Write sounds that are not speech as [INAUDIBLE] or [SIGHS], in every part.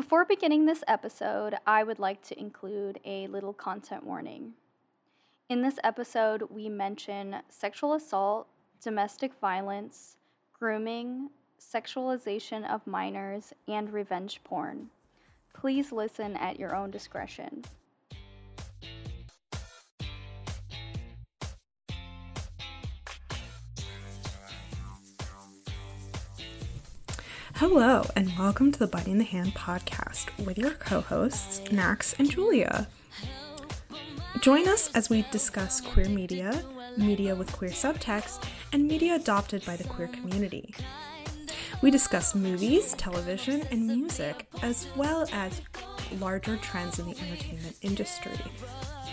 Before beginning this episode, I would like to include a little content warning. In this episode, we mention sexual assault, domestic violence, grooming, sexualization of minors, and revenge porn. Please listen at your own discretion. Hello, and welcome to the Biting the Hand podcast with your co hosts, Max and Julia. Join us as we discuss queer media, media with queer subtext, and media adopted by the queer community. We discuss movies, television, and music, as well as larger trends in the entertainment industry.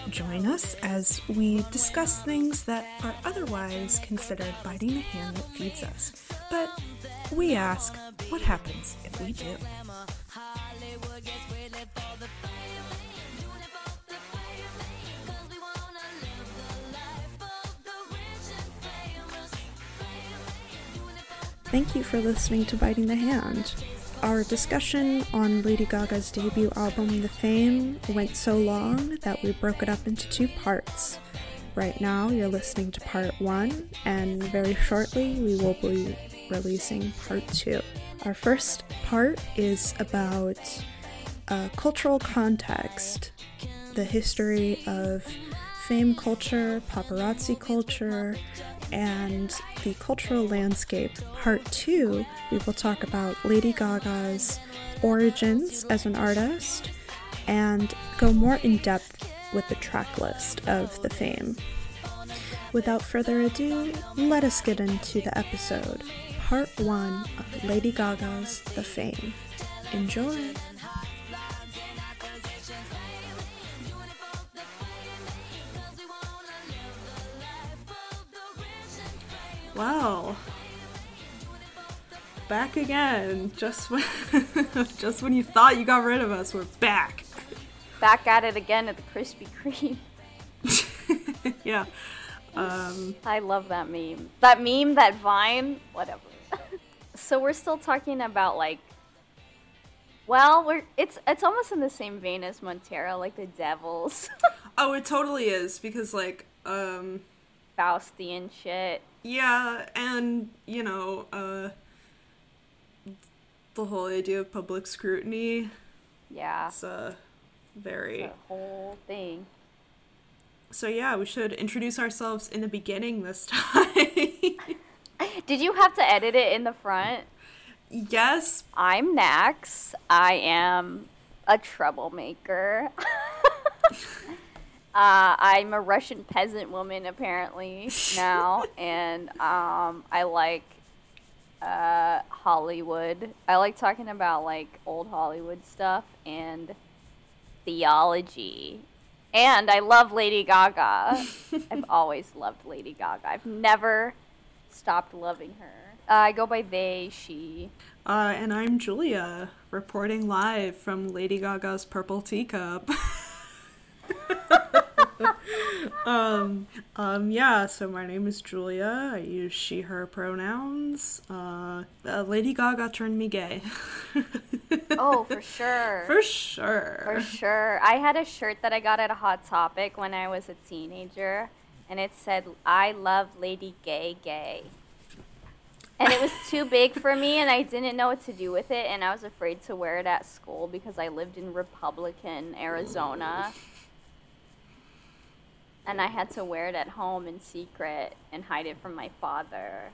Join us as we discuss things that are otherwise considered biting the hand that feeds us. But we ask, what happens if we do? Thank you for listening to Biting the Hand. Our discussion on Lady Gaga's debut album, The Fame, went so long that we broke it up into two parts. Right now, you're listening to part one, and very shortly, we will be releasing part two. Our first part is about uh, cultural context, the history of fame culture, paparazzi culture, and the cultural landscape. Part two, we will talk about Lady Gaga's origins as an artist and go more in depth with the track list of the fame. Without further ado, let us get into the episode, part one of Lady Gaga's The Fame. Enjoy! Wow. Back again. Just when [LAUGHS] just when you thought you got rid of us, we're back. Back at it again at the Krispy Kreme. [LAUGHS] [LAUGHS] yeah. Um, I love that meme. That meme, that vine, whatever. So we're still talking about like well, we're it's it's almost in the same vein as Montero, like the devils. [LAUGHS] oh, it totally is because like um Faustian shit. Yeah, and you know, uh the whole idea of public scrutiny. Yeah. It's a very the whole thing. So yeah, we should introduce ourselves in the beginning this [LAUGHS] time. Did you have to edit it in the front? Yes. I'm Max. I am a troublemaker. [LAUGHS] Uh, I'm a Russian peasant woman apparently now, [LAUGHS] and um, I like uh, Hollywood. I like talking about like old Hollywood stuff and theology. And I love Lady Gaga. [LAUGHS] I've always loved Lady Gaga. I've never stopped loving her. Uh, I go by they, she. Uh, and I'm Julia, reporting live from Lady Gaga's Purple Teacup. [LAUGHS] um, um, yeah, so my name is Julia. I use she, her pronouns. Uh, uh Lady Gaga turned me gay. [LAUGHS] oh, for sure. For sure. For sure. I had a shirt that I got at a Hot Topic when I was a teenager, and it said, I love Lady Gay Gay. And it was too big for me, and I didn't know what to do with it, and I was afraid to wear it at school because I lived in Republican Arizona and I had to wear it at home in secret and hide it from my father.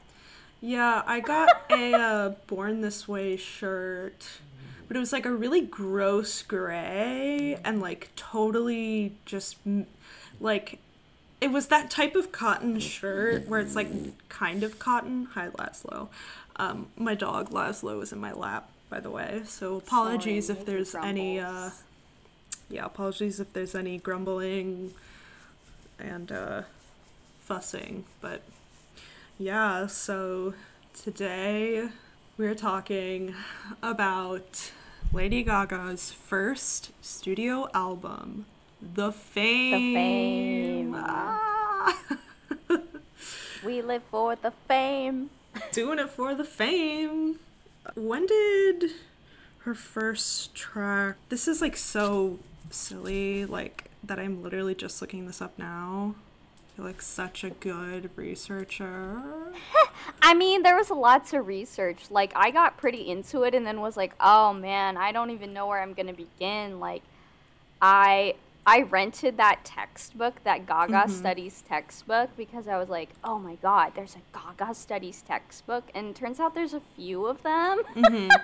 Yeah, I got a [LAUGHS] uh, Born This Way shirt, but it was like a really gross gray and like totally just like it was that type of cotton shirt where it's like kind of cotton. Hi, Laszlo. Um, my dog Laszlo is in my lap, by the way. So apologies Sorry, if there's grumbles. any. Uh, yeah, apologies if there's any grumbling and uh, fussing. But yeah, so today we're talking about Lady Gaga's first studio album, The Fame. The Fame. Ah. [LAUGHS] we live for the fame. Doing it for the fame. When did Her first track. This is like so silly, like that I'm literally just looking this up now. You're like such a good researcher. [LAUGHS] I mean, there was a lot to research. Like, I got pretty into it and then was like, oh man, I don't even know where I'm going to begin. Like, I. I rented that textbook, that Gaga Mhm. Studies textbook, because I was like, oh my god, there's a Gaga Studies textbook. And it turns out there's a few of them. hmm [LAUGHS]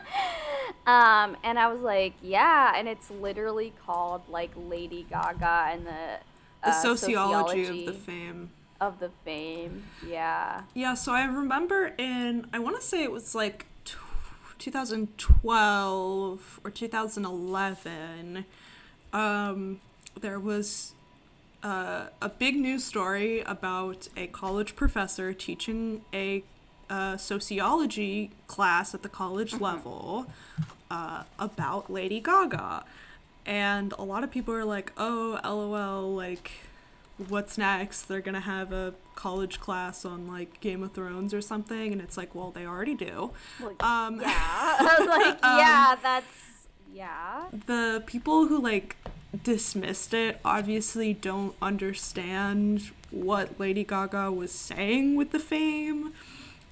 Um, and I was like, yeah, and it's literally called like Lady Gaga and the, The uh, sociology, sociology of the fame. of the fame. Yeah. Yeah, so I remember in I want to say it was like t- 2012 or 2011. Um, there was uh, a big news story about a college professor teaching a uh, sociology class at the college level uh, about Lady Gaga. And a lot of people are like, oh, lol, like, what's next? They're gonna have a college class on like Game of Thrones or something. And it's like, well, they already do. Like, Um, yeah. [LAUGHS] [LAUGHS] Like, Um, yeah, that's yeah. the people who like dismissed it obviously don't understand what Lady Gaga was saying with the fame.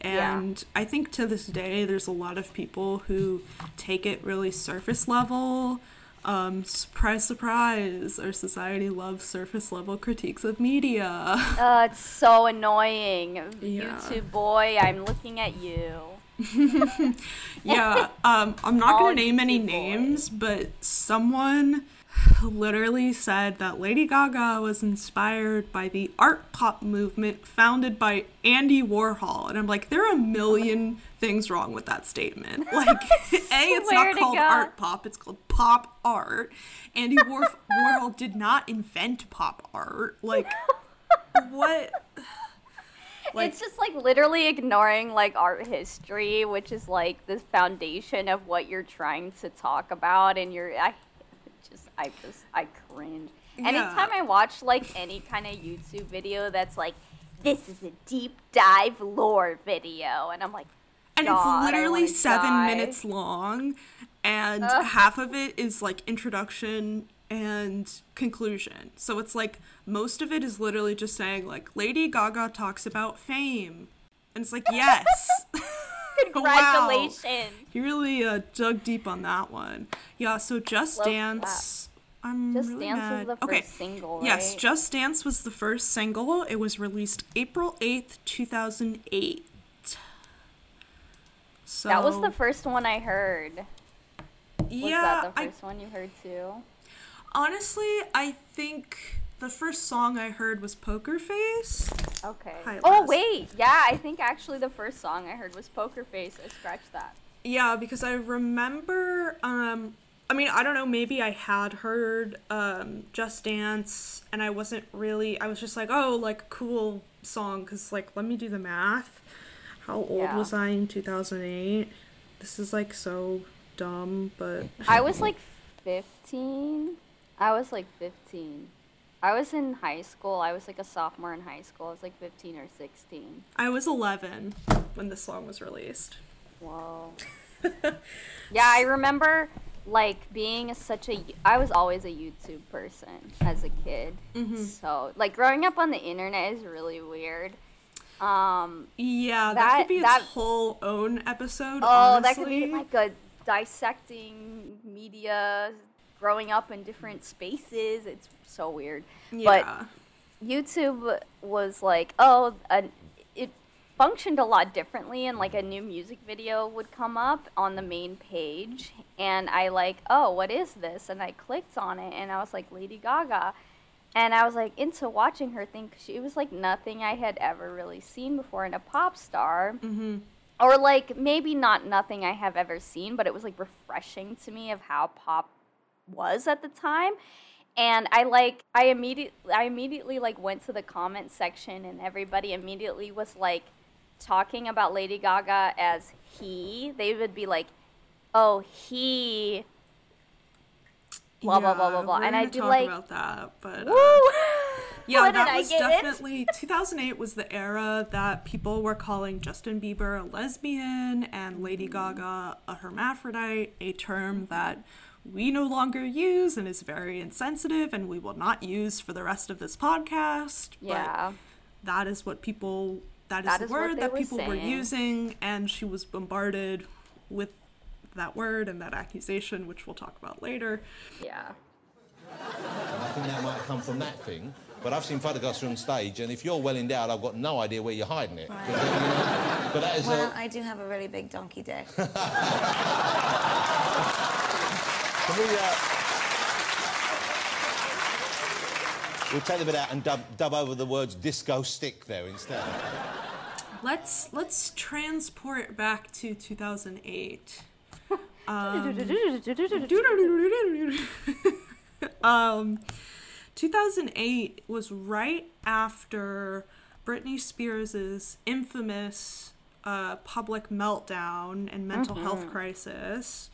Yeah. And I think to this day, there's a lot of people who take it really surface level. Um, surprise, surprise, our society loves surface level critiques of media. Uh, [LAUGHS] it's so annoying. Yeah. YouTube boy, I'm looking at you. [LAUGHS] yeah, [LAUGHS] um, I'm not All gonna name any boys. names, but someone [SIGHS] literally said that Lady Gaga was inspired by the art pop movement founded by Andy Warhol, and I'm like, there are a million things wrong with that statement. [LAUGHS] Like, [LAUGHS] a, it's not called God. art pop; it's called pop art. Andy [LAUGHS] War- Warhol did not invent pop art. Like, what? [SIGHS] Like- it's just like literally ignoring like art history, which is like the foundation of what you're trying to talk about, and you're I just I just I cringe. Anytime I watch like any kind of YouTube video that's like this is a deep dive lore video, and I'm like, and it's literally seven die. minutes long and Ugh. half of it is like introduction and conclusion so it's like most of it is literally just saying like lady gaga talks about fame and it's like yes [LAUGHS] [LAUGHS] Wow. congratulations. he really uh, dug deep on that one yeah so just Love dance i'm Just really Dance mad. was the okay first single, yes just dance was the first single it was released april 8th 2008 so That was the first one I heard. Was yeah, that the I, first one you heard too? honestly, I think the first song I heard was Poker Face. Okay. Hi, oh wait, yeah, I think actually the first song I heard was Poker Face. I scratched that. Yeah, because I remember, um, I mean, I don't know, maybe I had heard um, Just Dance and I wasn't really, I was just like, oh, like, a cool song, because, like, let me do the math. How old Yeah. was I in 2008? This is, like, so dumb, but. I was like 15. I was like 15. I was in high school. I was like a sophomore in high school. I was like 15 or 16. I was 11 when this song was released. Whoa. [LAUGHS] yeah, I remember like being such a I was always a YouTube person as a kid. Mm-hmm. So, like growing up on the internet is really weird. Um Yeah, that, That- could be its whole own episode. oh, that could be honestly. like a dissecting media growing up in different spaces. It's so weird. yeah. YouTube was like, oh, a, it functioned a lot differently, and like a new music video would come up on the main page, and I like, oh, what is this? And I clicked on it, and I was like, Lady Gaga, and I was like into watching her thing. 'cause she it was like nothing I had ever really seen before in a pop star. mm-hmm. Or like maybe not nothing I have ever seen, but it was like refreshing to me of how pop was at the time. And i like i immediately i immediately like went to the comment section and everybody immediately was like talking about lady gaga as he. They would be like oh he. Blah, blah, blah, blah, blah. We're And be talk like, about that, but uh, [LAUGHS] Yeah, that was definitely 2008 was the era that people were calling Justin Bieber a lesbian and Lady Gaga a hermaphrodite, a term that we no longer use and is very insensitive and we will not use for the rest of this podcast. Yeah. But that is what people that is That the is word that were people were using and she was bombarded with that word and that accusation which we'll talk about later. Yeah. And I think that might come from that thing. But I've seen photographs from stage, and if you're well endowed, I've got no idea where you're hiding it. Right. You know? But that is Well, a. I do have a really big donkey dick. [LAUGHS] Can we, uh, We'll take the bit out and dub, dub over the words disco stick there instead. Let's let's transport back to 2008. um, [LAUGHS] 2008 was right after Britney Spears' infamous uh, public meltdown and mental health crisis.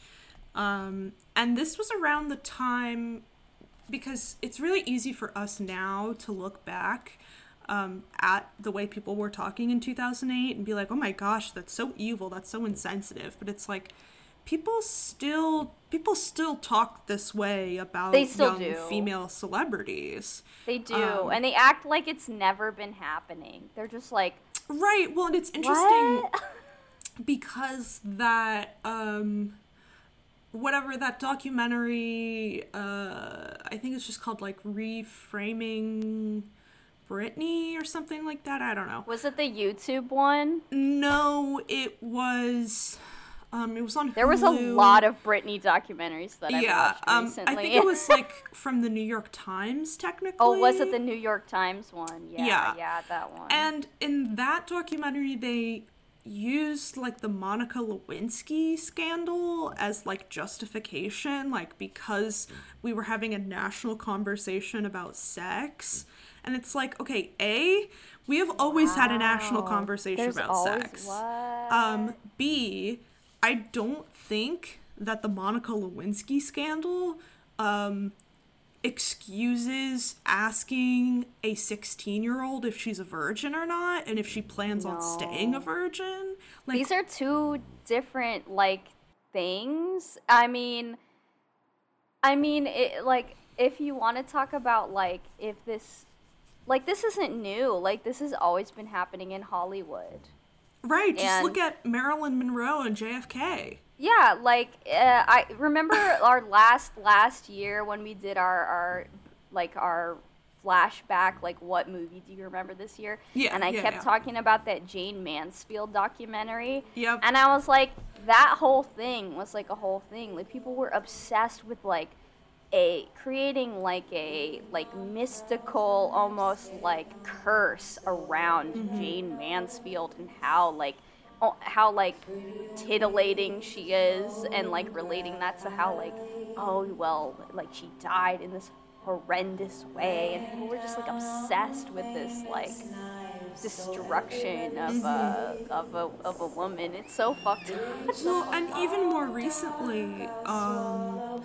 Um, and this was around the time because it's really easy for us now to look back um, at the way people were talking in 2008 and be like, oh my gosh, that's so evil, that's so insensitive. But it's like, people still people still talk this way about young do. female celebrities. They do. Um, and they act like it's never been happening. They're just like, Right. Well, and it's interesting what? [LAUGHS] because that um whatever that documentary uh I think it's just called like reframing Britney or something like that. I don't know. Was it the YouTube one? No, it was um it was on There was a lot of Britney documentaries that I yeah, watched um. I think it was [LAUGHS] like from the New York Times, technically. oh, was it the New York Times one? Yeah, Yeah. yeah, that one. And in that documentary, they used like the Monica Lewinsky scandal as like justification, like because we were having a national conversation about sex. And it's like, okay, A, we have always had a national conversation There's about sex. What? Um, B, I don't think that the Monica Lewinsky scandal um, excuses asking a 16 year old if she's a virgin or not and if she plans on staying a virgin. Like, These are two different like things. I mean, I mean, it, like if you want to talk about like if this, like this isn't new. Like this has always been happening in Hollywood. right, just and- look at Marilyn Monroe and JFK. Yeah, like uh, I remember [LAUGHS] our last last year when we did our our like our flashback like what movie do you remember this year? Yeah, And I yeah, kept yeah. talking about that Jayne Mansfield documentary. Yep. And I was like that whole thing was like a whole thing. Like people were obsessed with like a creating like a like mystical almost like curse around Mm-hmm. Jayne Mansfield and how like how like titillating she is and like relating that to how like oh well like she died in this horrendous way. And people were just like obsessed with this like destruction of a of a of a woman. It's so fucked up. Well, and even more recently, um,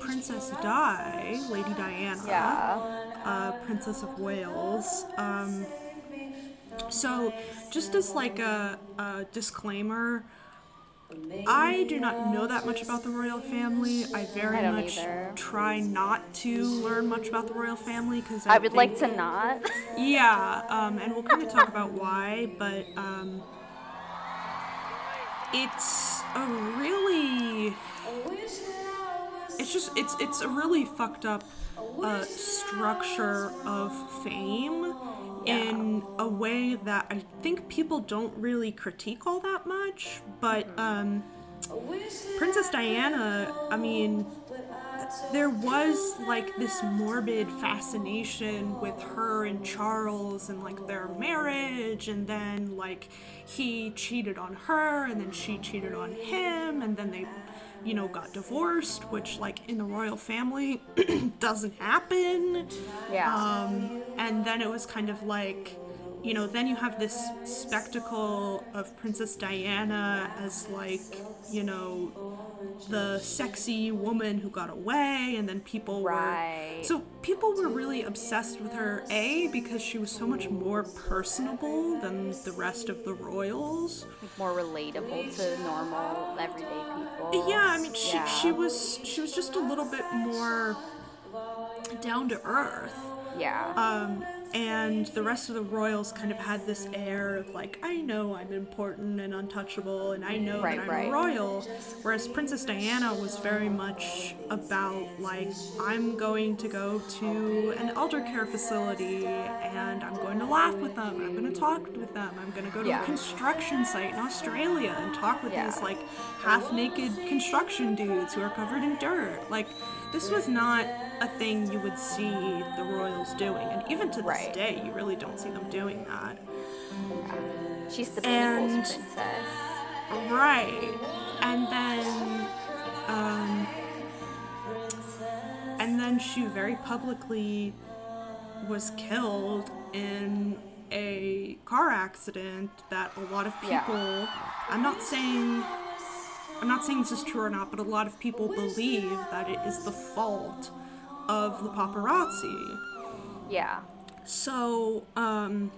Princess Di, Lady Diana, yeah. uh, Princess of Wales. Um, so, just as like a, a disclaimer, I do not know that much about the royal family. I very I much either. try not to learn much about the royal family because I would like to not [LAUGHS] yeah, um, and we'll kind of talk about why, but um, it's a really, it's just it's it's a really fucked up uh, structure of fame in a way that I think people don't really critique all that much, but um, Princess Diana, I mean, there was like this morbid fascination with her and Charles and like their marriage, and then like he cheated on her, and then she cheated on him, and then they, you know, got divorced, which like in the royal family [CLEARS THROAT] doesn't happen. yeah Um, and then it was kind of like, you know, then you have this spectacle of Princess Diana as like, you know, the sexy woman who got away, and then people Right. were so people were really obsessed with her. A because she was so much more personable than the rest of the royals. More relatable to normal everyday people. Yeah, I mean she Yeah. she was she was just a little bit more down to earth. Yeah. Um, and the rest of the royals kind of had this air of like, I know I'm important and untouchable, and I know Right, that I'm right. royal. Whereas Princess Diana was very much about like, I'm going to go to an elder care facility, and I'm going to laugh with them, I'm going to talk with them, I'm going to go to Yeah. a construction site in Australia and talk with Yeah. these like half-naked construction dudes who are covered in dirt. Like, this was not a thing you would see the royals doing, and even to this Right. day, you really don't see them doing that. She's the and- people's princess. Right. And then, um, and then she very publicly was killed in a car accident that a lot of Yeah. people, I'm not saying, I'm not saying this is true or not, but a lot of people believe that it is the fault of the paparazzi. Yeah. So, um,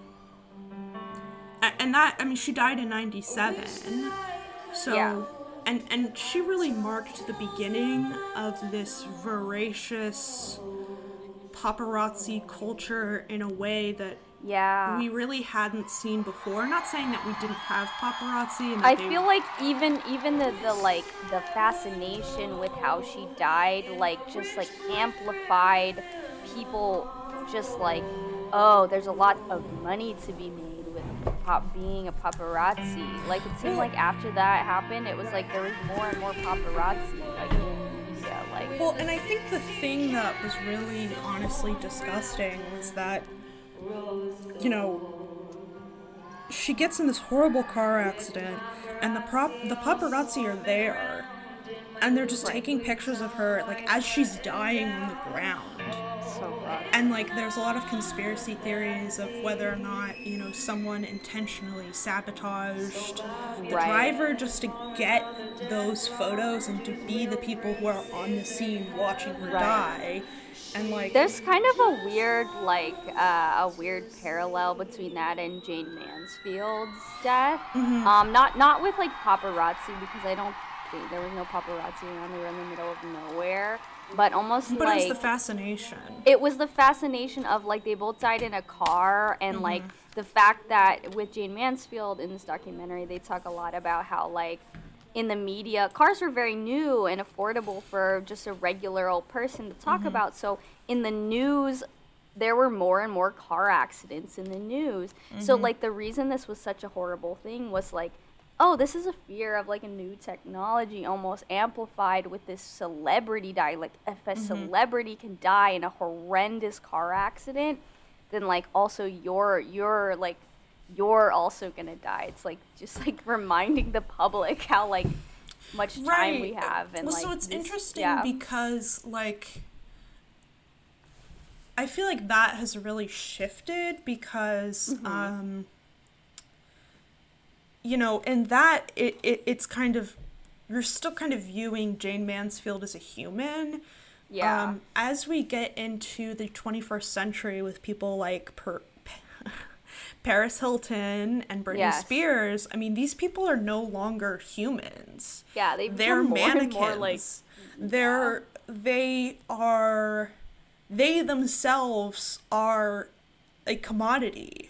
and that, I mean, she died in 97. So, Yeah. and, and she really marked the beginning of this voracious paparazzi culture in a way that Yeah. we really hadn't seen before. Not saying that we didn't have paparazzi and I feel like even even the, the like the fascination with how she died like just like amplified people just like oh there's a lot of money to be made with pop being a paparazzi like it seemed like after that happened it was like there was more and more paparazzi like in media like Well, and I think the thing that was really honestly disgusting was that, you know, she gets in this horrible car accident, and the prop the paparazzi are there, and they're just taking pictures of her like as she's dying on the ground. so. And like, there's a lot of conspiracy theories of whether or not you know someone intentionally sabotaged the Right. driver just to get those photos and to be the people who are on the scene watching her Right. die. And like, There's kind of a weird, like, uh, a weird parallel between that and Jayne Mansfield's death. Mm-hmm. Um, not not with like paparazzi because I don't think there was no paparazzi around. They were in the middle of nowhere, but almost but like it was the fascination. it was the fascination of like they both died in a car and Mm-hmm. like the fact that with Jayne Mansfield in this documentary they talk a lot about how like in the media cars were very new and affordable for just a regular old person to Mm-hmm. talk about so in the news there were more and more car accidents in the news so Mm-hmm. like the reason this was such a horrible thing was like oh this is a fear of like a new technology almost amplified with this celebrity die like if a celebrity can die in a horrendous car accident then like also you're you're like you're also gonna die it's like just like [LAUGHS] reminding the public how like much time we have and well, like so it's this- interesting yeah. because like I feel like that has really shifted because Mm-hmm. um you know, in that it, it it's kind of you're still kind of viewing Jayne Mansfield as a human. yeah Um, as we get into the 21st century with people like per- Paris Hilton and Britney Yes. Spears, I mean, these people are no longer humans. yeah they They're become more and mannequins. more like They're they are they themselves are a commodity.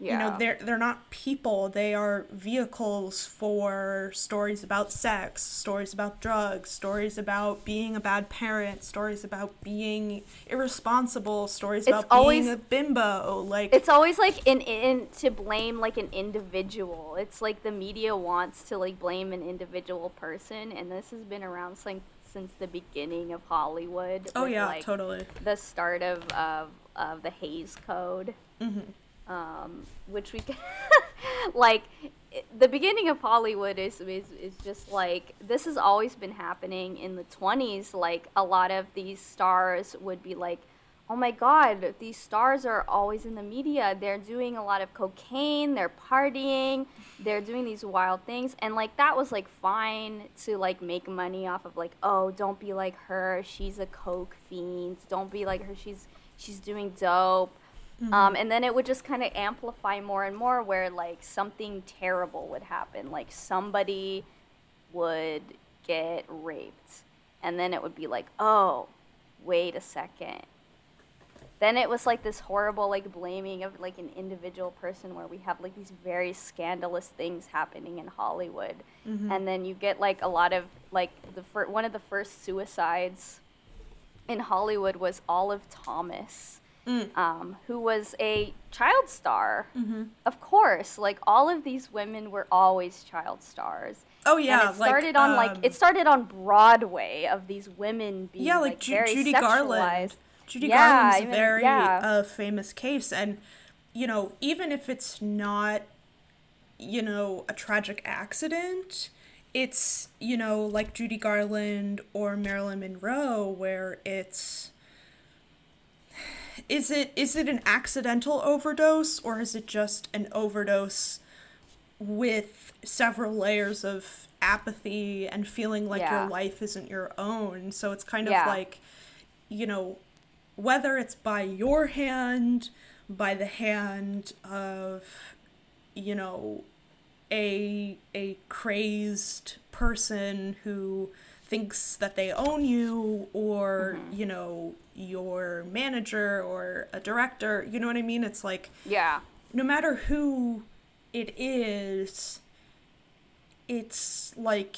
Yeah You know, they're they're not people. They are vehicles for stories about sex, stories about drugs, stories about being a bad parent, stories about being irresponsible, stories It's about always- being a bimbo. Like it's always like in, in to blame like an individual it's like the media wants to like blame an individual person and this has been around since since the beginning of hollywood oh with, yeah, like, totally. the start of of, of the Hays Code, Mm-hmm. Um, which we can [LAUGHS] like the beginning of Hollywood is, is is just like this has always been happening in the 20s. Like a lot of these stars would be like, oh my god, these stars are always in the media. They're doing a lot of cocaine, they're partying, they're doing these wild things. And like that was like fine to like make money off of like, oh, don't be like her. She's a coke fiend. Don't be like her. She's she's doing dope. Mm-hmm. Um, and then it would just kind of amplify more and more where like something terrible would happen. Like somebody would get raped. And then it would be like, oh, wait a second then it was like this horrible like blaming of like an individual person where we have like these very scandalous things happening in Hollywood mm-hmm. and then you get like a lot of like the fir- one of the first suicides in Hollywood was Olive Thomas mm. um, who was a child star mm-hmm. of course like all of these women were always child stars Oh yeah, and it started like, on um, like it started on Broadway of these women being yeah, like, like Ju- very Judy sexualized. Garland. Judy yeah, Garland's a very yeah. uh, famous case, and you know, even if it's not, you know, a tragic accident, it's you know like Judy Garland or Marilyn Monroe, where it's is it is it an accidental overdose or is it just an overdose with several layers of apathy and feeling like yeah. your life isn't your own so it's kind of yeah. like you know whether it's by your hand, by the hand of, you know, a a crazed person who thinks that they own you or mm-hmm. you know your manager or a director you know what i mean it's like yeah no matter who it is it's like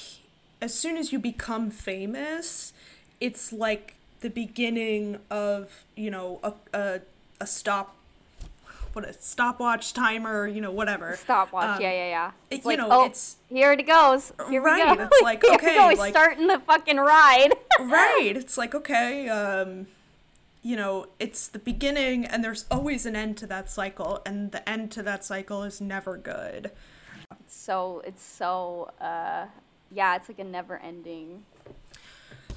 as soon as you become famous it's like the beginning of you know a a, a stop what a stopwatch timer, you know, whatever. Stopwatch, um, yeah, yeah, yeah. It's, like, you know, oh, it's here it goes. Here right, we go. It's like [LAUGHS] okay, like starting the fucking ride. [LAUGHS] right. It's like okay, um, you know, it's the beginning, and there's always an end to that cycle, and the end to that cycle is never good. So it's so, uh, yeah, it's like a never-ending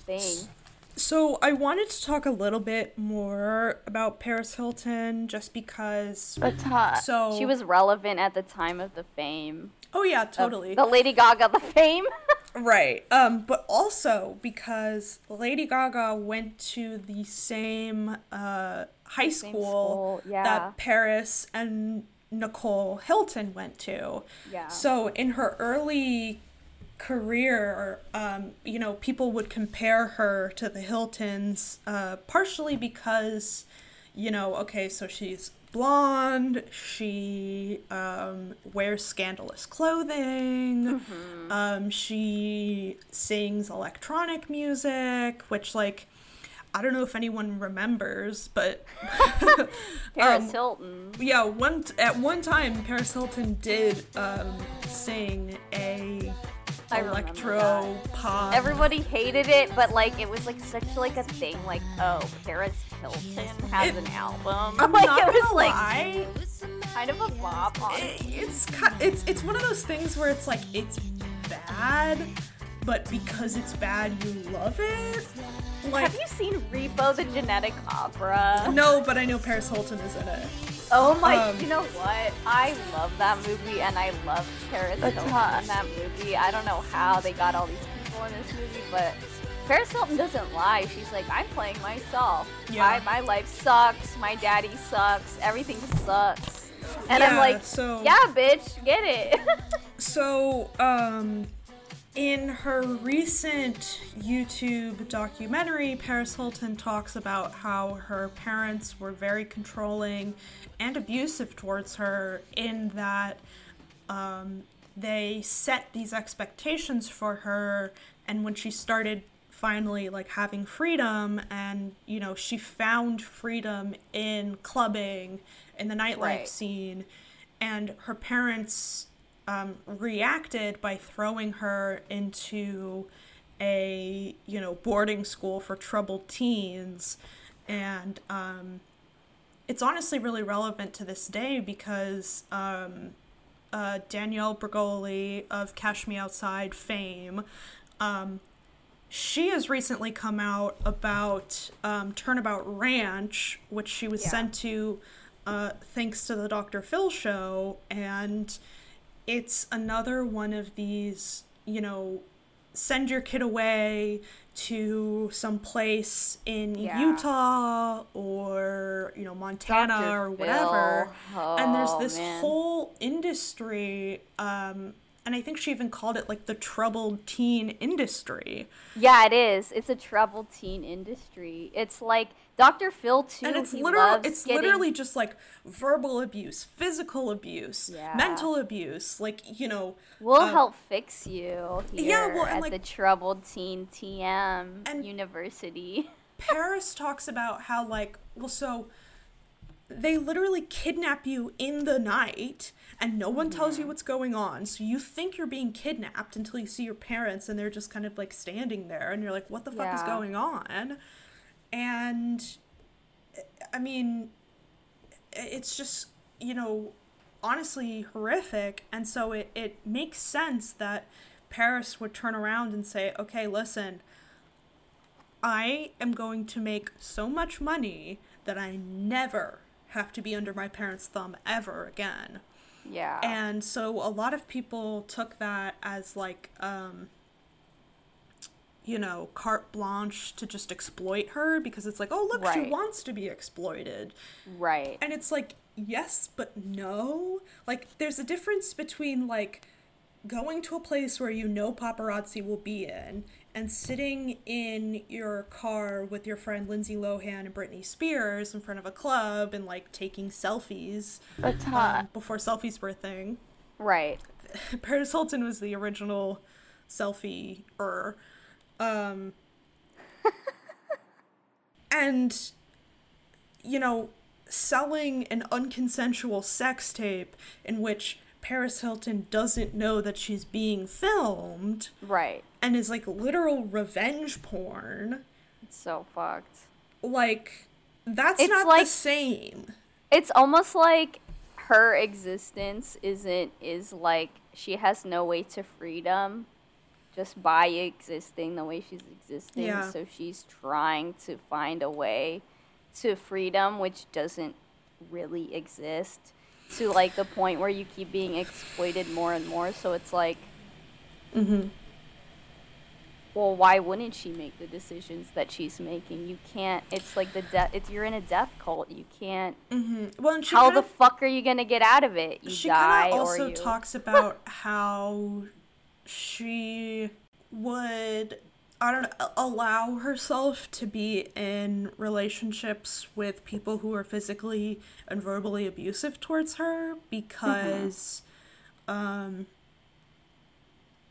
thing. So I wanted to talk a little bit more about Paris Hilton just because That's hot. So she was relevant at the time of the fame. Oh yeah, totally. The Lady Gaga the fame. [LAUGHS] right. Um but also because Lady Gaga went to the same uh high school, school. Yeah. that Paris and Nicole Hilton went to. Yeah. So in her early career, um, you know, people would compare her to the Hiltons, uh, partially because, you know, okay, so she's blonde, she um, wears scandalous clothing, mm-hmm. um, she sings electronic music, which, like, I don't know if anyone remembers, but [LAUGHS] Paris um, Hilton. Yeah, one at one time Paris Hilton did um, sing a electro pop. Everybody hated it, but like it was like such like a thing. Like, oh, Paris Hilton has it, an album. I'm like, not it was like lie. kind of a bop. It, it's it's it's one of those things where it's like it's bad, but because it's bad, you love it. Like, have you seen Repo the Genetic Opera? No, but I know Paris Hilton is in it. Oh my! Um, you know what? I love that movie, and I love Paris Hilton in that movie. I don't know how they got all these people in this movie, but Paris Hilton doesn't lie. She's like, I'm playing myself. Yeah. my life sucks. My daddy sucks. Everything sucks. And yeah, I'm like, so, yeah, bitch, get it. [LAUGHS] so, um, in her recent YouTube documentary, Paris Hilton talks about how her parents were very controlling and abusive towards her in that um, they set these expectations for her and when she started finally like having freedom and you know she found freedom in clubbing in the nightlife right. scene and her parents um, reacted by throwing her into a you know boarding school for troubled teens and um, it's honestly really relevant to this day because um, uh, Danielle Bregoli of Cash Me Outside fame, um, she has recently come out about um, Turnabout Ranch, which she was Yeah. sent to uh, thanks to the Dr. Phil show. And it's another one of these, you know, send your kid away to some place in Yeah. Utah or, you know, Montana Dr. or whatever. Phil. and there's Oh, this man. whole industry. Um, and I think she even called it like the troubled teen industry. Yeah, it is. It's a troubled teen industry. It's like Dr. Phil too. and it's literally it's getting- literally just like verbal abuse physical abuse Yeah. mental abuse like you know We'll uh, help fix you here yeah, well, at like- the Troubled Teen TM And- University. paris [LAUGHS] talks about how like well so they literally kidnap you in the night and no one tells you what's going on so you think you're being kidnapped until you see your parents and they're just kind of like standing there and you're like what the fuck is going on and i mean it's just you know honestly horrific and so it, it makes sense that paris would turn around and say okay listen i am going to make so much money that i never have to be under my parents thumb ever again Yeah. and so a lot of people took that as like um you know carte blanche to just exploit her because it's like oh look she wants to be exploited right. and it's like, yes, but no. Like, there's a difference between, like, going to a place where you know paparazzi will be in and sitting in your car with your friend Lindsay Lohan and Britney Spears in front of a club and, like, taking selfies That's um, before selfies were a thing. right. [LAUGHS] Paris Hilton was the original selfie-er. Um, and, you know, selling an unconsensual sex tape in which Paris Hilton doesn't know that she's being filmed Right. and is like literal revenge porn, It's so fucked. like, that's It's not the same. It's almost like her existence isn't is like she has no way to freedom just by existing the way she's existing. Yeah. So she's trying to find a way to freedom which doesn't really exist to like the point where you keep being exploited more and more. So it's like Mm-hmm. well, why wouldn't she make the decisions that she's making? You can't. It's like the death. It's you're in a death cult. You can't. Well, and she How kind the fuck are you gonna get out of it? You she die kind of or also you. talks about how she would i don't know allow herself to be in relationships with people who are physically and verbally abusive towards her because um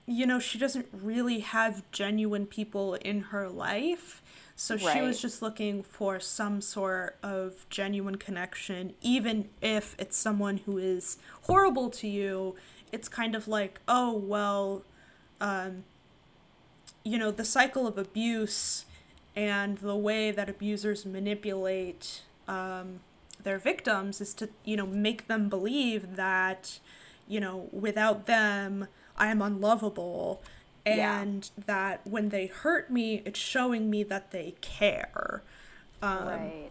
you know she doesn't really have genuine people in her life. So she was just looking for some sort of genuine connection even if it's someone who is horrible to you it's kind of like oh well um you know the cycle of abuse and the way that abusers manipulate um, their victims is to you know make them believe that you know without them i am unlovable Yeah. and that when they hurt me it's showing me that they care um, right.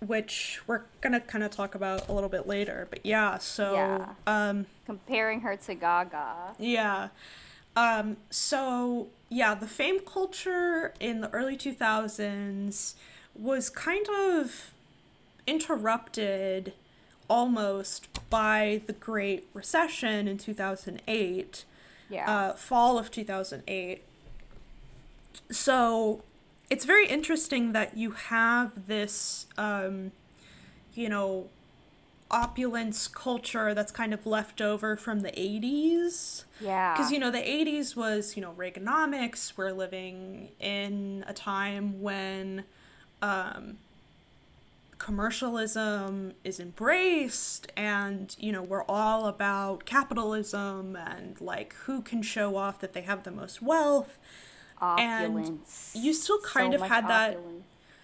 Which we're gonna kind of talk about a little bit later but yeah so Yeah. um Comparing her to Gaga. yeah. Um, so, yeah, the fame culture in the early 2000s was kind of interrupted almost by the Great Recession in 2008, Yeah. uh, fall of 2008. So, it's very interesting that you have this, um, you know, opulence culture that's kind of left over from the 80s yeah. because you know the 80s was you know reaganomics. We're living in a time when um, commercialism is embraced and you know we're all about capitalism and like who can show off that they have the most wealth and you still kind So of had that-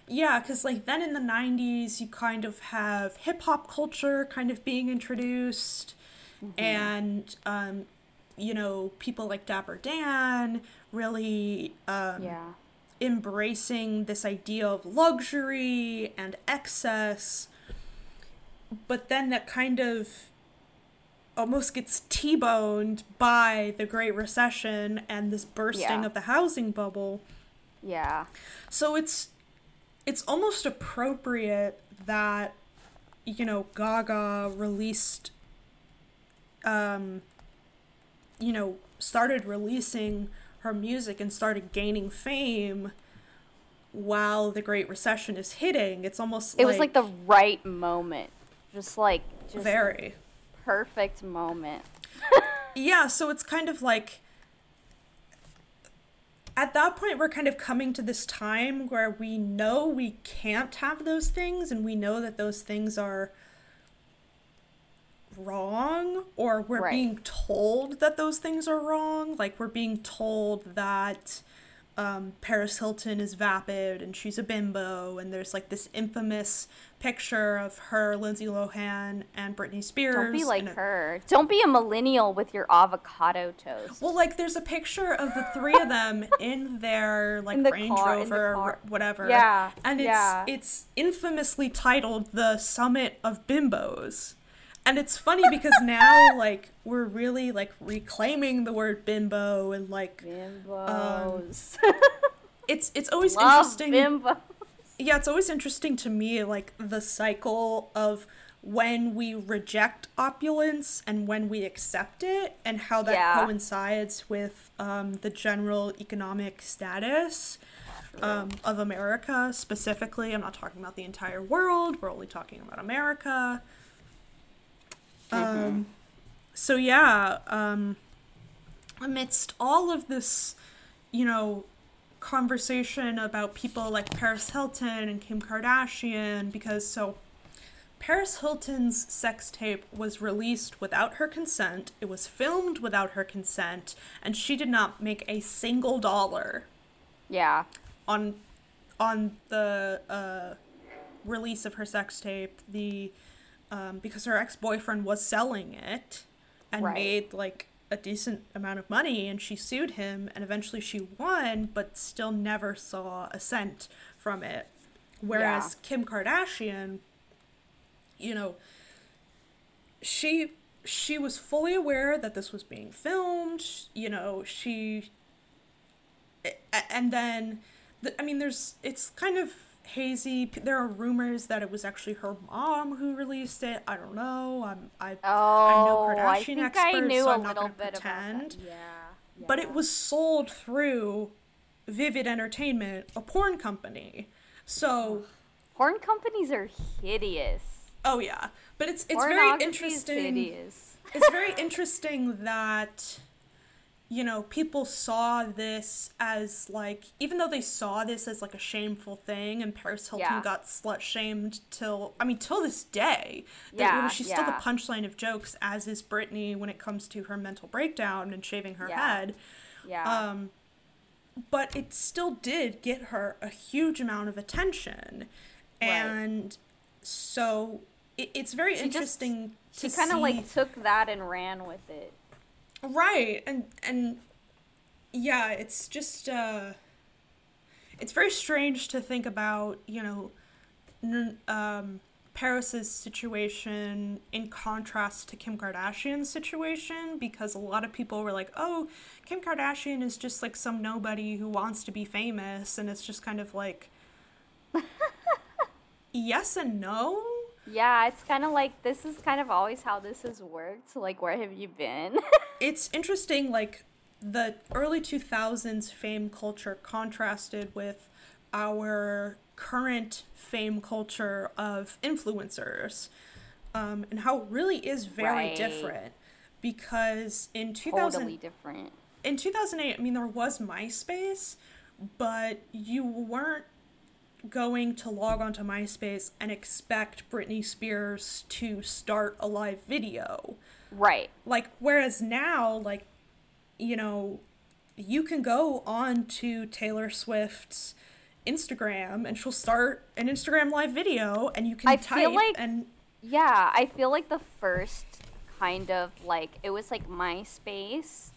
yeah, because like then in the 90s, you kind of have hip hop culture kind of being introduced, and, um, you know, people like Dapper Dan really um, Yeah. embracing this idea of luxury and excess, but then that kind of almost gets T-boned by the Great Recession and this bursting Yeah. of the housing bubble. Yeah. So it's it's almost appropriate that you know Gaga released um you know started releasing her music and started gaining fame while the Great Recession is hitting. It's almost It was like the right moment. Just like just very perfect moment. yeah so it's kind of like at that point we're kind of coming to this time where we know we can't have those things and we know that those things are wrong or we're Right. being told that those things are wrong like we're being told that um, Paris Hilton is vapid and she's a bimbo and there's like this infamous picture of her Lindsay Lohan and Britney Spears Don't be like a- her. Don't be a millennial with your avocado toast. Well, like there's a picture of the three of them [LAUGHS] in their like In the Range car- Rover or whatever. Yeah, And it's yeah. it's infamously titled The Summit of Bimbos. And it's funny because [LAUGHS] now like we're really like reclaiming the word bimbo and like Bimbos. it's it's always Love um, interesting bimbos. yeah, it's always interesting to me, like the cycle of when we reject opulence and when we accept it, and how that Yeah. coincides with um, the general economic status um, of America specifically. I'm not talking about the entire world, we're only talking about America. Um, so, yeah, um, amidst all of this, you know, conversation about people like Paris Hilton and Kim Kardashian because so Paris Hilton's sex tape was released without her consent, it was filmed without her consent, and she did not make a single dollar Yeah. on on the uh, release of her sex tape. The um, because her ex boyfriend was selling it and Right. made like a decent amount of money, and she sued him, and eventually she won, but still never saw a cent from it. Whereas Kim Kardashian, you know, she she was fully aware that this was being filmed. You know, she and then i mean there's it's kind of hazy there are rumors that it was actually her mom who released it i don't know i'm i Oh, i'm no oh, I kardashian think expert I knew so a i'm not going to pretend that. Yeah. but it was sold through vivid entertainment a porn company so Porn companies are hideous. oh yeah but it's it's very interesting hideous. it's very [LAUGHS] interesting that you know people saw this as like even though they saw this as like a shameful thing and paris hilton Yeah. got slut shamed till i mean till this day that, you know, Yeah, she's still the punchline of jokes as is Britney when it comes to her mental breakdown and shaving her Yeah. head Yeah. um but it still did get her a huge amount of attention Right. and so it, it's very She just- interesting she kind of like took that and ran with it. Right and and yeah it's just uh it's very strange to think about you know n- um Paris's situation in contrast to Kim Kardashian's situation because a lot of people were like, "Oh, Kim Kardashian is just like some nobody who wants to be famous." And it's just kind of like [LAUGHS] yes and no. Yeah, it's kind of like this is kind of always how this has worked. Like, where have you been? [LAUGHS] it's interesting like the early 2000s fame culture contrasted with our current fame culture of influencers um, and how it really is very Right. different because in 2000 totally different. in 2008 i mean there was myspace but you weren't going to log onto myspace and expect britney spears to start a live video Right. like whereas now like you know you can go on to taylor swift's instagram and she'll start an instagram live video and you can I type feel like- and Yeah, I feel like the first kind of like it was like MySpace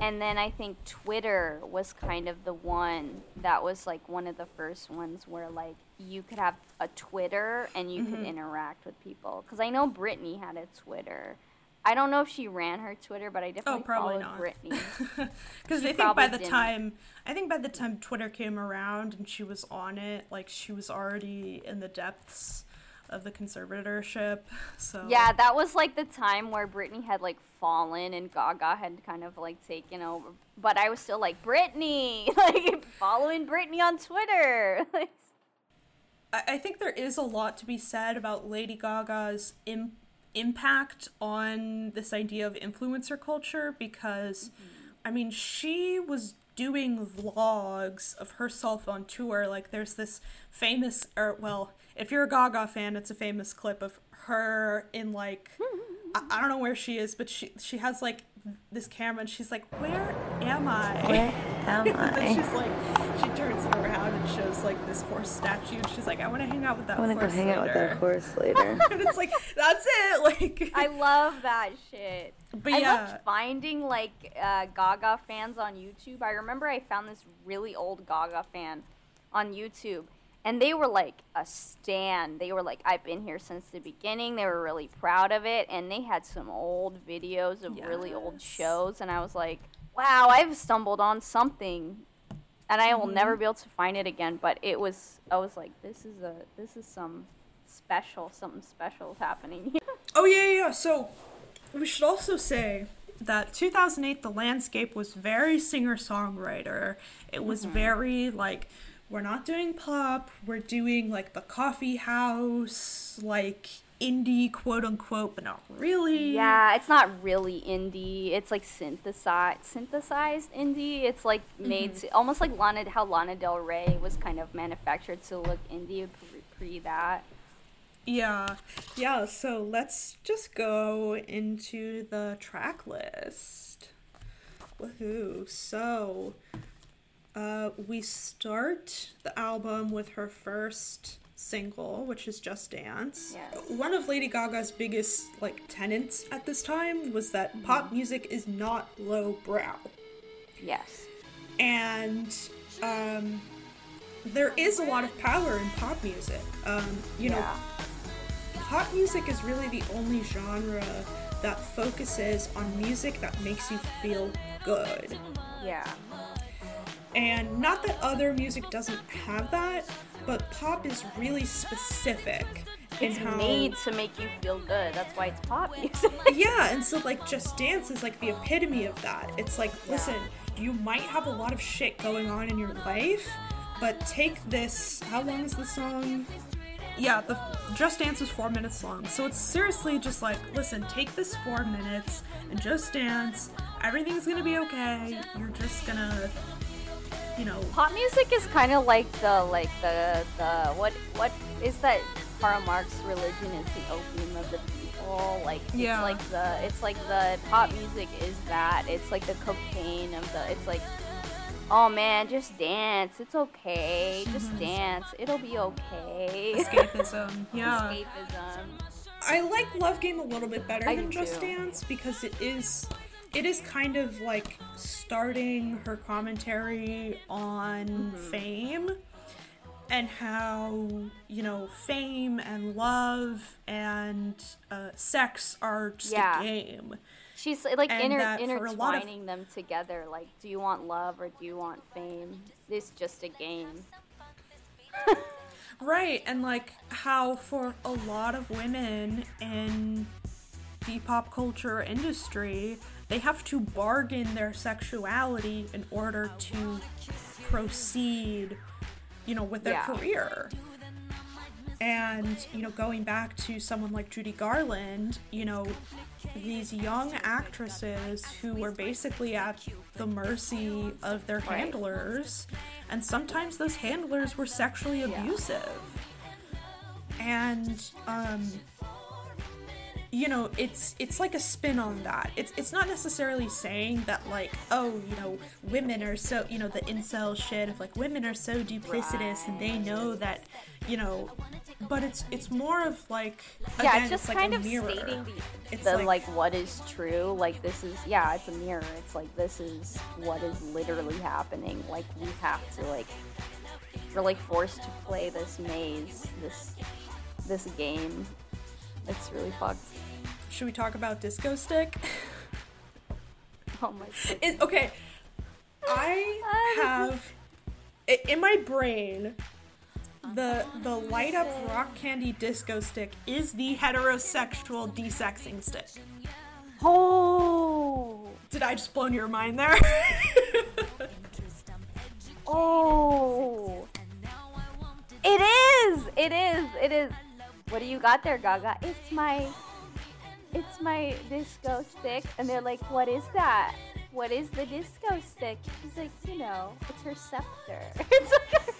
and then I think Twitter was kind of the one that was like one of the first ones where like you could have a Twitter and you Mm-hmm. could interact with people. Because I know Britney had a Twitter. I don't know if she ran her Twitter, but I definitely Oh, probably not. Britney. Because [LAUGHS] I think by the didn't. time I think by the time Twitter came around and she was on it, like she was already in the depths of the conservatorship. [LAUGHS] So Yeah, that was like the time where Britney had like fallen and Gaga had kind of like taken over. But I was still like Britney, [LAUGHS] like following Britney on Twitter. [LAUGHS] I, I think there is a lot to be said about Lady Gaga's Im- impact on this idea of influencer culture because, mm-hmm. I mean, she was doing vlogs of herself on tour. Like, there's this famous, or well, if you're a Gaga fan, it's a famous clip of her in like, hmm. I, I don't know where she is, but she she has like this camera and she's like, "Where am I?" Where am I? [LAUGHS] And then she's like, she turns it around and shows like this horse statue. And she's like, I want to hang out with that I want to horse go hang out with later." that horse [LAUGHS] later. and it's like, that's it. [LAUGHS] Like, I love that shit. But I yeah. loved finding like uh, Gaga fans on YouTube. I remember I found this really old Gaga fan on YouTube, and they were like a stand. They were like, I've been here since the beginning. They were really proud of it, and they had some old videos of really old shows, and I was like, wow, I've stumbled on something. And I will never Mm-hmm. be able to find it again, but it was. I was like, "This is a, this is some special, something special is happening." here. [LAUGHS] oh yeah, yeah, yeah. So we should also say that 2008, the landscape was very singer songwriter. It was Mm-hmm. very like, we're not doing pop. We're doing like the coffee house, like indie quote unquote, but not really. Yeah, it's not really indie. It's like synthesized, synthesized indie. It's like mm-hmm. made to, almost like Lana, how Lana Del Rey was kind of manufactured to look indie pre, pre that. Yeah, yeah, so let's just go into the track list. Woohoo. So, uh, we start the album with her first single, which is Just Dance. Yes. One of Lady Gaga's biggest, like, tenets at this time was that pop music is not lowbrow. Yes. And, um, there is a lot of power in pop music. Um, you know, pop music is really the only genre that focuses on music that makes you feel good. Yeah. And not that other music doesn't have that, but pop is really specific It's how made to make you feel good. That's why it's pop [LAUGHS] music. Yeah, and so like Just Dance is like the epitome of that. It's like, listen, you might have a lot of shit going on in your life, but take this. How long is the song? Yeah, the Just Dance is four minutes long. So it's seriously just like, listen, take this four minutes and just dance. Everything's gonna be okay. You're just gonna, you know, pop music is kind of like the like the the what what is that Karl Marx religion is the opium of the people? Like it's Yeah. like the it's like the pop music is that. It's like the cocaine of the it's like oh man just dance. It's okay. Just mm-hmm. dance. It'll be okay. Escapism. [LAUGHS] Yeah. escapism. I like Love Game a little bit better I than Just too. Dance because it is it is kind of like starting her commentary on Mm-hmm. fame and how you know fame and love and uh, sex are just Yeah. a game. she's like And inter- that for a lot of- intertwining them together like do you want love or do you want fame it's just a game [LAUGHS] Right, and like how for a lot of women in the pop culture industry, they have to bargain their sexuality in order to proceed, you know, with their Yeah. career. And, you know, going back to someone like Judy Garland, you know, these young actresses who were basically at the mercy of their Right. handlers, and sometimes those handlers were sexually abusive. And, um, you know, it's it's like a spin on that. It's it's not necessarily saying that like, oh, you know, women are so you know the incel shit of like women are so duplicitous and they know that, you know, but it's it's more of like yeah, again, it's just like kind of mirror. stating the, It's the like- like, what is true. Like this is yeah, it's a mirror. It's like this is what is literally happening. Like we have to like we're like forced to play this maze, this this game. It's really fucked. Should we talk about Disco Stick? [LAUGHS] Oh my god. It, okay, I have in my brain the the light up rock candy disco stick is the heterosexual desexing stick. Oh, Did I just blow your mind there? [LAUGHS] oh. It is. It is. It is. What do you got there, Gaga? It's my, it's my disco stick. And they're like, what is that? What is the disco stick? She's like, you know, it's her scepter. [LAUGHS] It's like,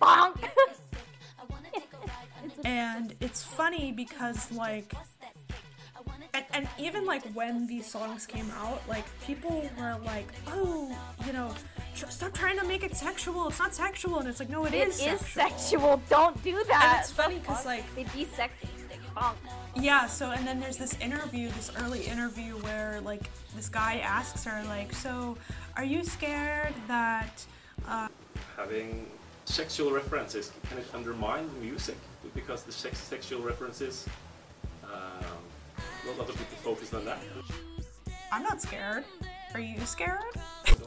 bonk. It's [LAUGHS] and it's funny because like and, and even like when these songs came out like people were like oh you know tr- stop trying to make it sexual it's not sexual and it's like no it is is sexual. sexual. Don't do that. and it's funny because like They de-sexy stick. Bonk. yeah so and then there's this interview this early interview where like this guy asks her like so are you scared that having sexual references can it undermine the music because the sex sexual references um, a lot of people focus on that i'm not scared are you scared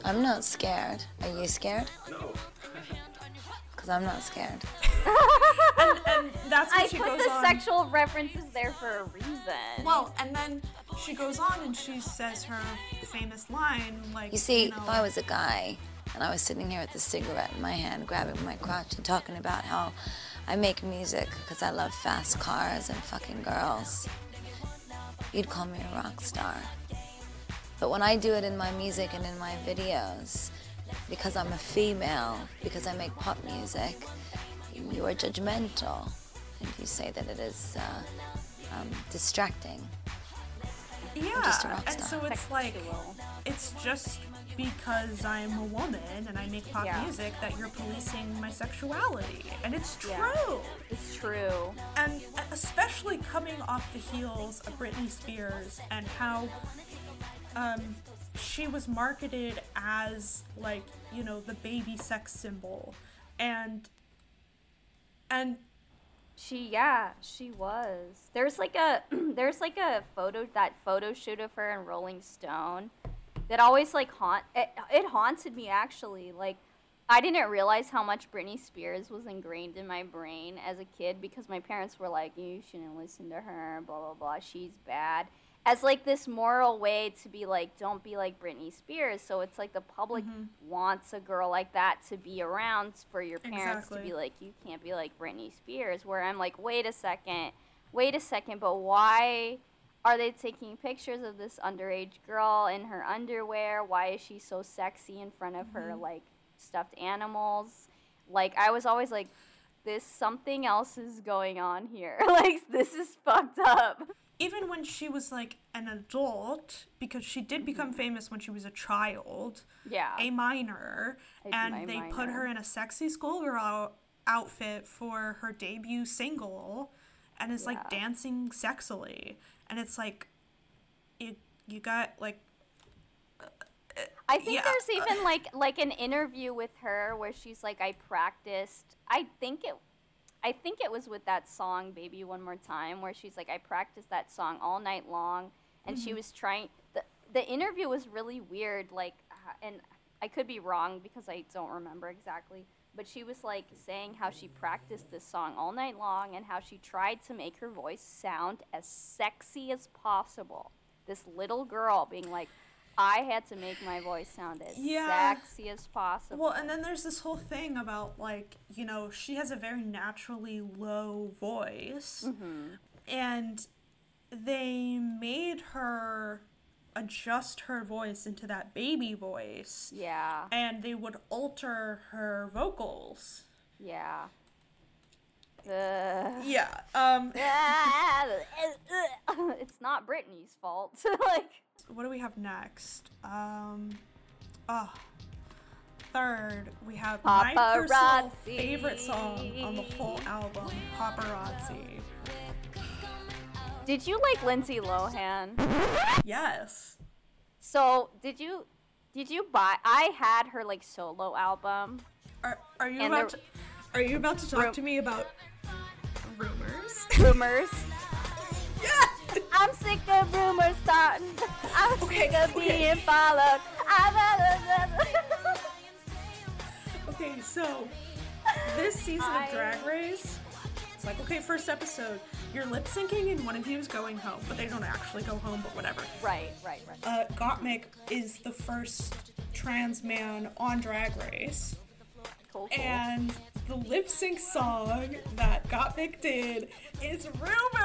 I'm not scared. Are you scared? no [LAUGHS] Because I'm not scared. [LAUGHS] and, and that's when I she put goes the on sexual references there for a reason. Well, and then she goes on and she says her famous line, like You see, know, if I was a guy and I was sitting here with a cigarette in my hand, grabbing my crotch and talking about how I make music because I love fast cars and fucking girls, you'd call me a rock star. But when I do it in my music and in my videos, because I'm a female, because I make pop music, you are judgmental. And you say that it is uh, um, distracting. yeah, just a rock and so it's like it's just because I'm a woman and I make pop Yeah. music that you're policing my sexuality, and it's true. Yeah. It's true. And especially coming off the heels of Britney Spears and how um, she was marketed as like you know the baby sex symbol, and and She yeah, she was. There's like a [CLEARS THROAT] there's like a photo that photo shoot of her in Rolling Stone that always like haunt it, it haunted me actually. Like I didn't realize how much Britney Spears was ingrained in my brain as a kid because my parents were like, You shouldn't listen to her, blah blah blah, she's bad. As like this moral way to be like, don't be like Britney Spears. So it's like the public mm-hmm. wants a girl like that to be around for your parents to be like, you can't be like Britney Spears. Where I'm like, wait a second, wait a second, but why are they taking pictures of this underage girl in her underwear? Why is she so sexy in front of her mm-hmm. like stuffed animals? Like I was always like, this something else is going on here. [LAUGHS] like this is fucked up. even when she was like an adult, because she did mm-hmm. become famous when she was a child, Yeah. a minor, and they put her in a sexy schoolgirl out- outfit for her debut single, and is like dancing sexily, and it's like, you you got like I think Yeah. there's even like like an interview with her where she's like, I practiced. I think it, I think it was with that song "Baby One More Time" where she's like, I practiced that song all night long, and she was trying. the The interview was really weird. Like, uh, and I could be wrong because I don't remember exactly. But she was like saying how she practiced this song all night long and how she tried to make her voice sound as sexy as possible. This little girl being like, I had to make my voice sound as Yeah. sexy as possible. Well, and then there's this whole thing about like, you know, she has a very naturally low voice. Mm-hmm. And they made her adjust her voice into that baby voice. yeah, And they would alter her vocals. yeah. Yeah. Um [LAUGHS] it's not Britney's fault. [LAUGHS] like, what do we have next? Um oh third, we have my personal favorite song on the whole album, Paparazzi. Did you like Lindsay Lohan? Yes. So did you did you buy? I had her like solo album. Are, are you about the- to, are you about to talk to me about rumors? Rumors. [LAUGHS] yeah. I'm sick of rumors starting. I'm Okay, sick of okay. being followed. I'm [LAUGHS] Okay, so this season I- of Drag Race, it's like okay, first episode, you're lip syncing and one of you is going home, but they don't actually go home, but whatever. right, right, right. Uh, Gottmik is the first trans man on Drag Race. Cool, cool. And the lip sync song that Gottmik did is Rumor! [LAUGHS]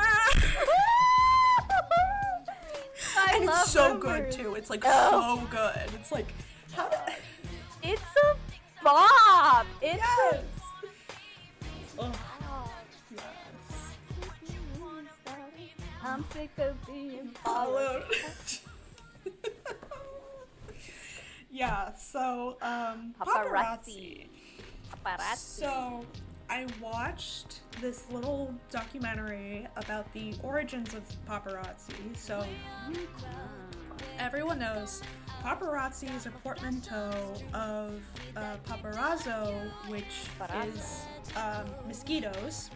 I and it's so Rumors. good too. It's like Oh. so good. It's like, how did. It's a bop. It's Yes! a Ugh, I'm sick of being Followed. [LAUGHS] yeah, so, um, Paparazzi. paparazzi. So, I watched this little documentary about the origins of paparazzi. So, everyone knows paparazzi is a portmanteau of uh, paparazzo, which is um, mosquitoes,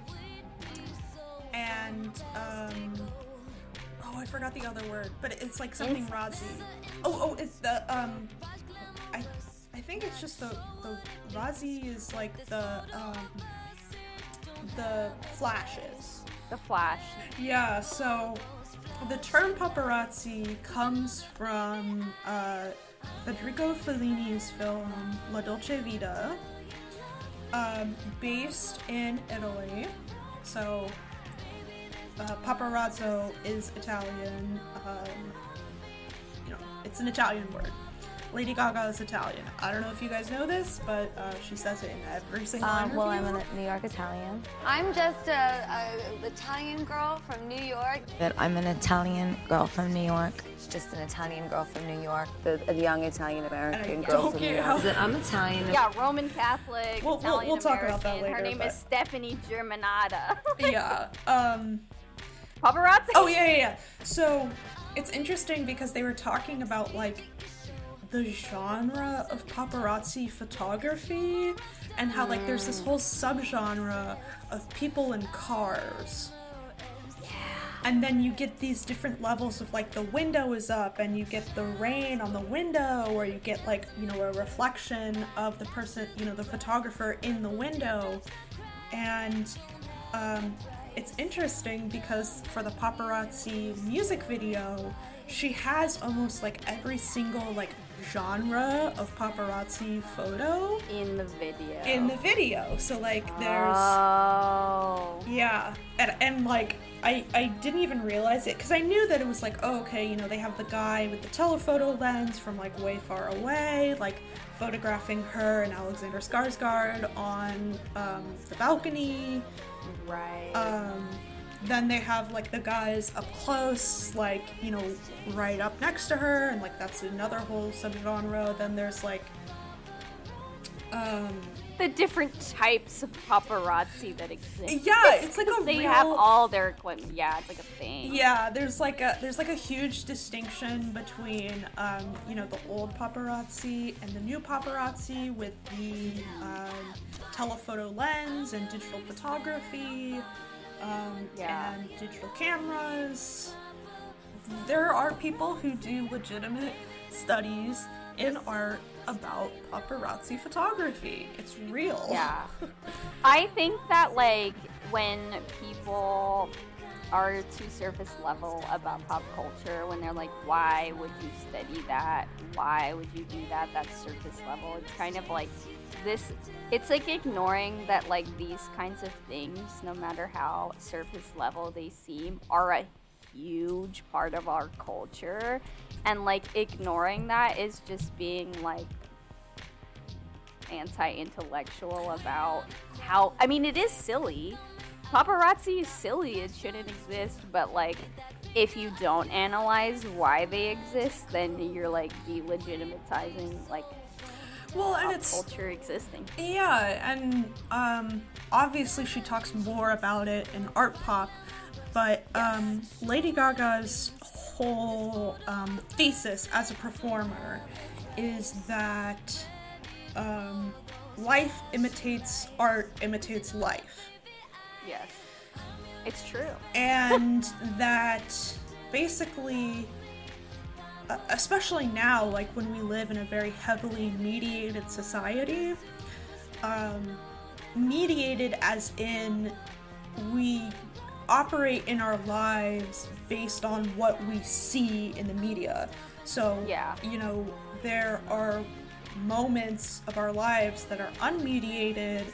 and um, oh, I forgot the other word, but it's like something razzi. Oh, oh, it's the um, I, I think it's just the the razzi is like the um, the flashes. The Flash. Yeah, so the term paparazzi comes from uh, Federico Fellini's film La Dolce Vita, um, based in Italy. So uh, paparazzo is Italian. Um, you know, it's an Italian word. Lady Gaga is Italian. I don't know if you guys know this, but uh, she says it in every single Um, interview. well, I'm a New York Italian. I'm just a, a Italian girl from New York. That I'm an Italian girl from New York. Just an Italian girl from New York. The, a young Italian American And I girl from New York. how- [LAUGHS] I'm Italian. Yeah, Roman Catholic. We'll- we'll- Italian we'll talk about that American. Her later, name is Stefani Germanotta. yeah. Um, Paparazzi. Oh yeah, yeah, yeah. So it's interesting because they were talking about like the genre of paparazzi photography and how like there's this whole subgenre of people in cars. And then you get these different levels of like the window is up and you get the rain on the window or you get like, you know, a reflection of the person, you know, the photographer in the window. And um, it's interesting because for the paparazzi music video, she has almost like every single like genre of paparazzi photo In the video. in the video. So like there's Oh. yeah, and, and like I I didn't even realize it because I knew that it was like oh okay you know they have the guy with the telephoto lens from like way far away like photographing her and Alexander Skarsgård on um, the balcony. Right. Um, then they have like the guys up close, like you know, right up next to her, and like that's another whole subgenre. Then there's like, um, the different types of paparazzi that exist. yeah, it's like a they real. have all their equipment. Yeah, it's like a thing. Yeah, there's like a there's like a huge distinction between um, you know the old paparazzi and the new paparazzi with the um, telephoto lens and digital photography um, Yeah. and digital cameras. There are people who do legitimate studies in art about paparazzi photography. It's real. Yeah. [LAUGHS] I think that like when people are too surface level about pop culture, when they're like, why would you study that? Why would you do that? That's surface level. It's kind of like this it's like ignoring that like these kinds of things, no matter how surface level they seem, are a huge part of our culture. And like ignoring that is just being like anti-intellectual about how I mean it is silly. Paparazzi is silly, it shouldn't exist, but like if you don't analyze why they exist, then you're like delegitimizing like Well, and it's culture existing. Yeah, and um, obviously she talks more about it in art pop, but um, Lady Gaga's whole um, thesis as a performer is that um, life imitates art, imitates life. Yes, it's true. and [LAUGHS] that basically especially now like when we live in a very heavily mediated society um, mediated as in we operate in our lives based on what we see in the media so Yeah. you know there are moments of our lives that are unmediated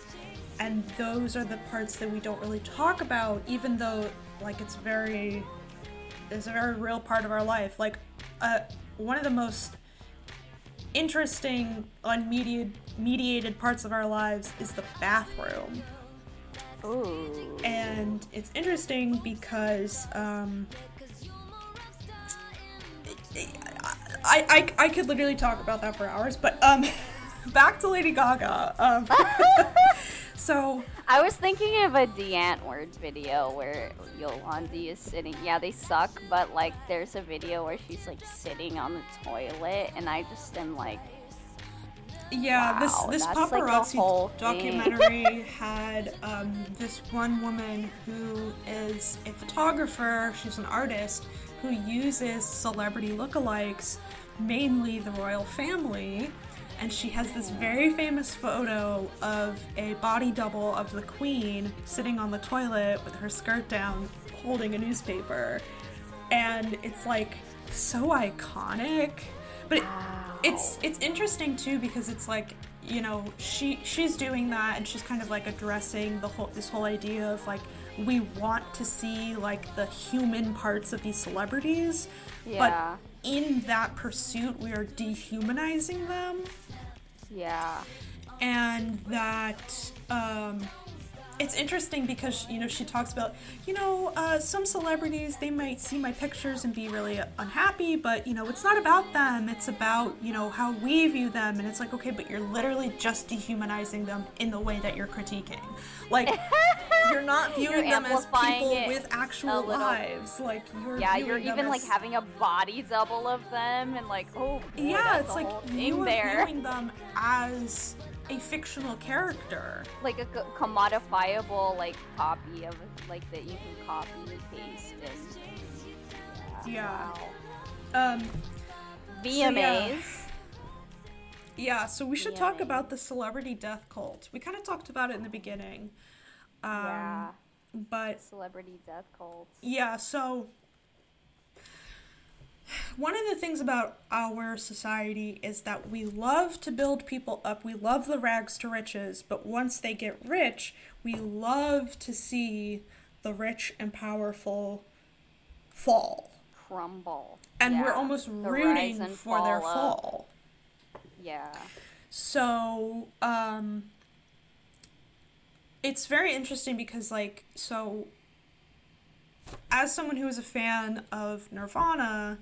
and those are the parts that we don't really talk about even though like it's very it's a very real part of our life like uh, one of the most interesting unmediated mediated parts of our lives is the bathroom Ooh. and it's interesting because um, I, I, I could literally talk about that for hours, but um, [LAUGHS] back to Lady Gaga. Um, [LAUGHS] so I was thinking of a Die Antwoord video where Yolandi is sitting. Yeah, they suck, but like there's a video where she's like sitting on the toilet, and I just am like, yeah, this Wow, this like, paparazzi whole documentary [LAUGHS] had um, this one woman who is a photographer. She's an artist who uses celebrity lookalikes, mainly the royal family. And she has this very famous photo of a body double of the queen sitting on the toilet with her skirt down, holding a newspaper. And it's like so iconic. But it, it's it's interesting too because it's like you know she she's doing that and she's kind of like addressing the whole this whole idea of like we want to see like the human parts of these celebrities Yeah. but in that pursuit we are dehumanizing them yeah, and that um, it's interesting because you know she talks about you know uh, some celebrities they might see my pictures and be really unhappy but you know it's not about them. It's about you know how we view them. And it's like okay but you're literally just dehumanizing them in the way that you're critiquing. Like [LAUGHS] you're not viewing them as people with actual lives. Like you're yeah. You're even like having a body double of them, and like, oh, boy, yeah it's like you're viewing them as a fictional character like a commodifiable like copy of like that you can copy and paste and Yeah. wow. um VMAs. yeah. Yeah, so we should talk about the celebrity death cult. We kind of talked about it in the beginning. Um, yeah, But celebrity death cults. yeah, so one of the things about our society is that we love to build people up. We love the rags to riches, but once they get rich, we love to see the rich and powerful fall. Crumble. And we're almost the rooting for their of- fall. Yeah. So, um, it's very interesting because, like, so as someone who is a fan of Nirvana,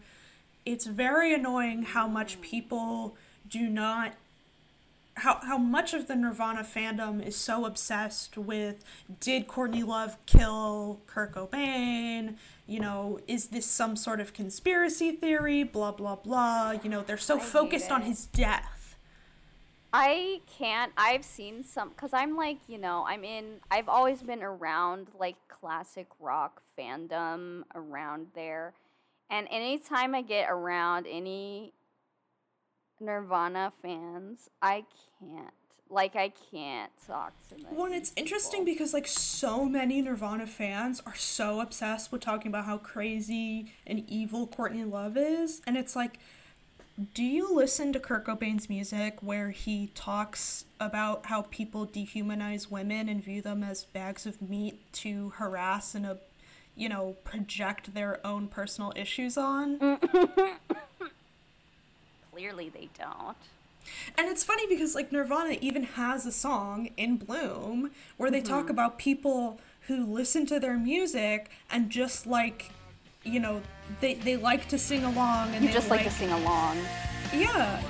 it's very annoying how much people do not. How, how much of the Nirvana fandom is so obsessed with did Courtney Love kill Kurt Cobain? You know, is this some sort of conspiracy theory? Blah, blah, blah. You know, they're so I focused on his death. I can't. I've seen some because I'm like, you know, I'm in. I've always been around like classic rock fandom around there, and anytime I get around any Nirvana fans, I can't. Like, I can't talk to them. Well, and it's interesting because like so many Nirvana fans are so obsessed with talking about how crazy and evil Courtney Love is, and it's like, do you listen to Kurt Cobain's music where he talks about how people dehumanize women and view them as bags of meat to harass and a, you know, project their own personal issues on? [LAUGHS] Clearly, they don't. And it's funny because like Nirvana even has a song in Bloom where they talk mm-hmm. about people who listen to their music and just like you know they they like to sing along and You they just like to sing along. yeah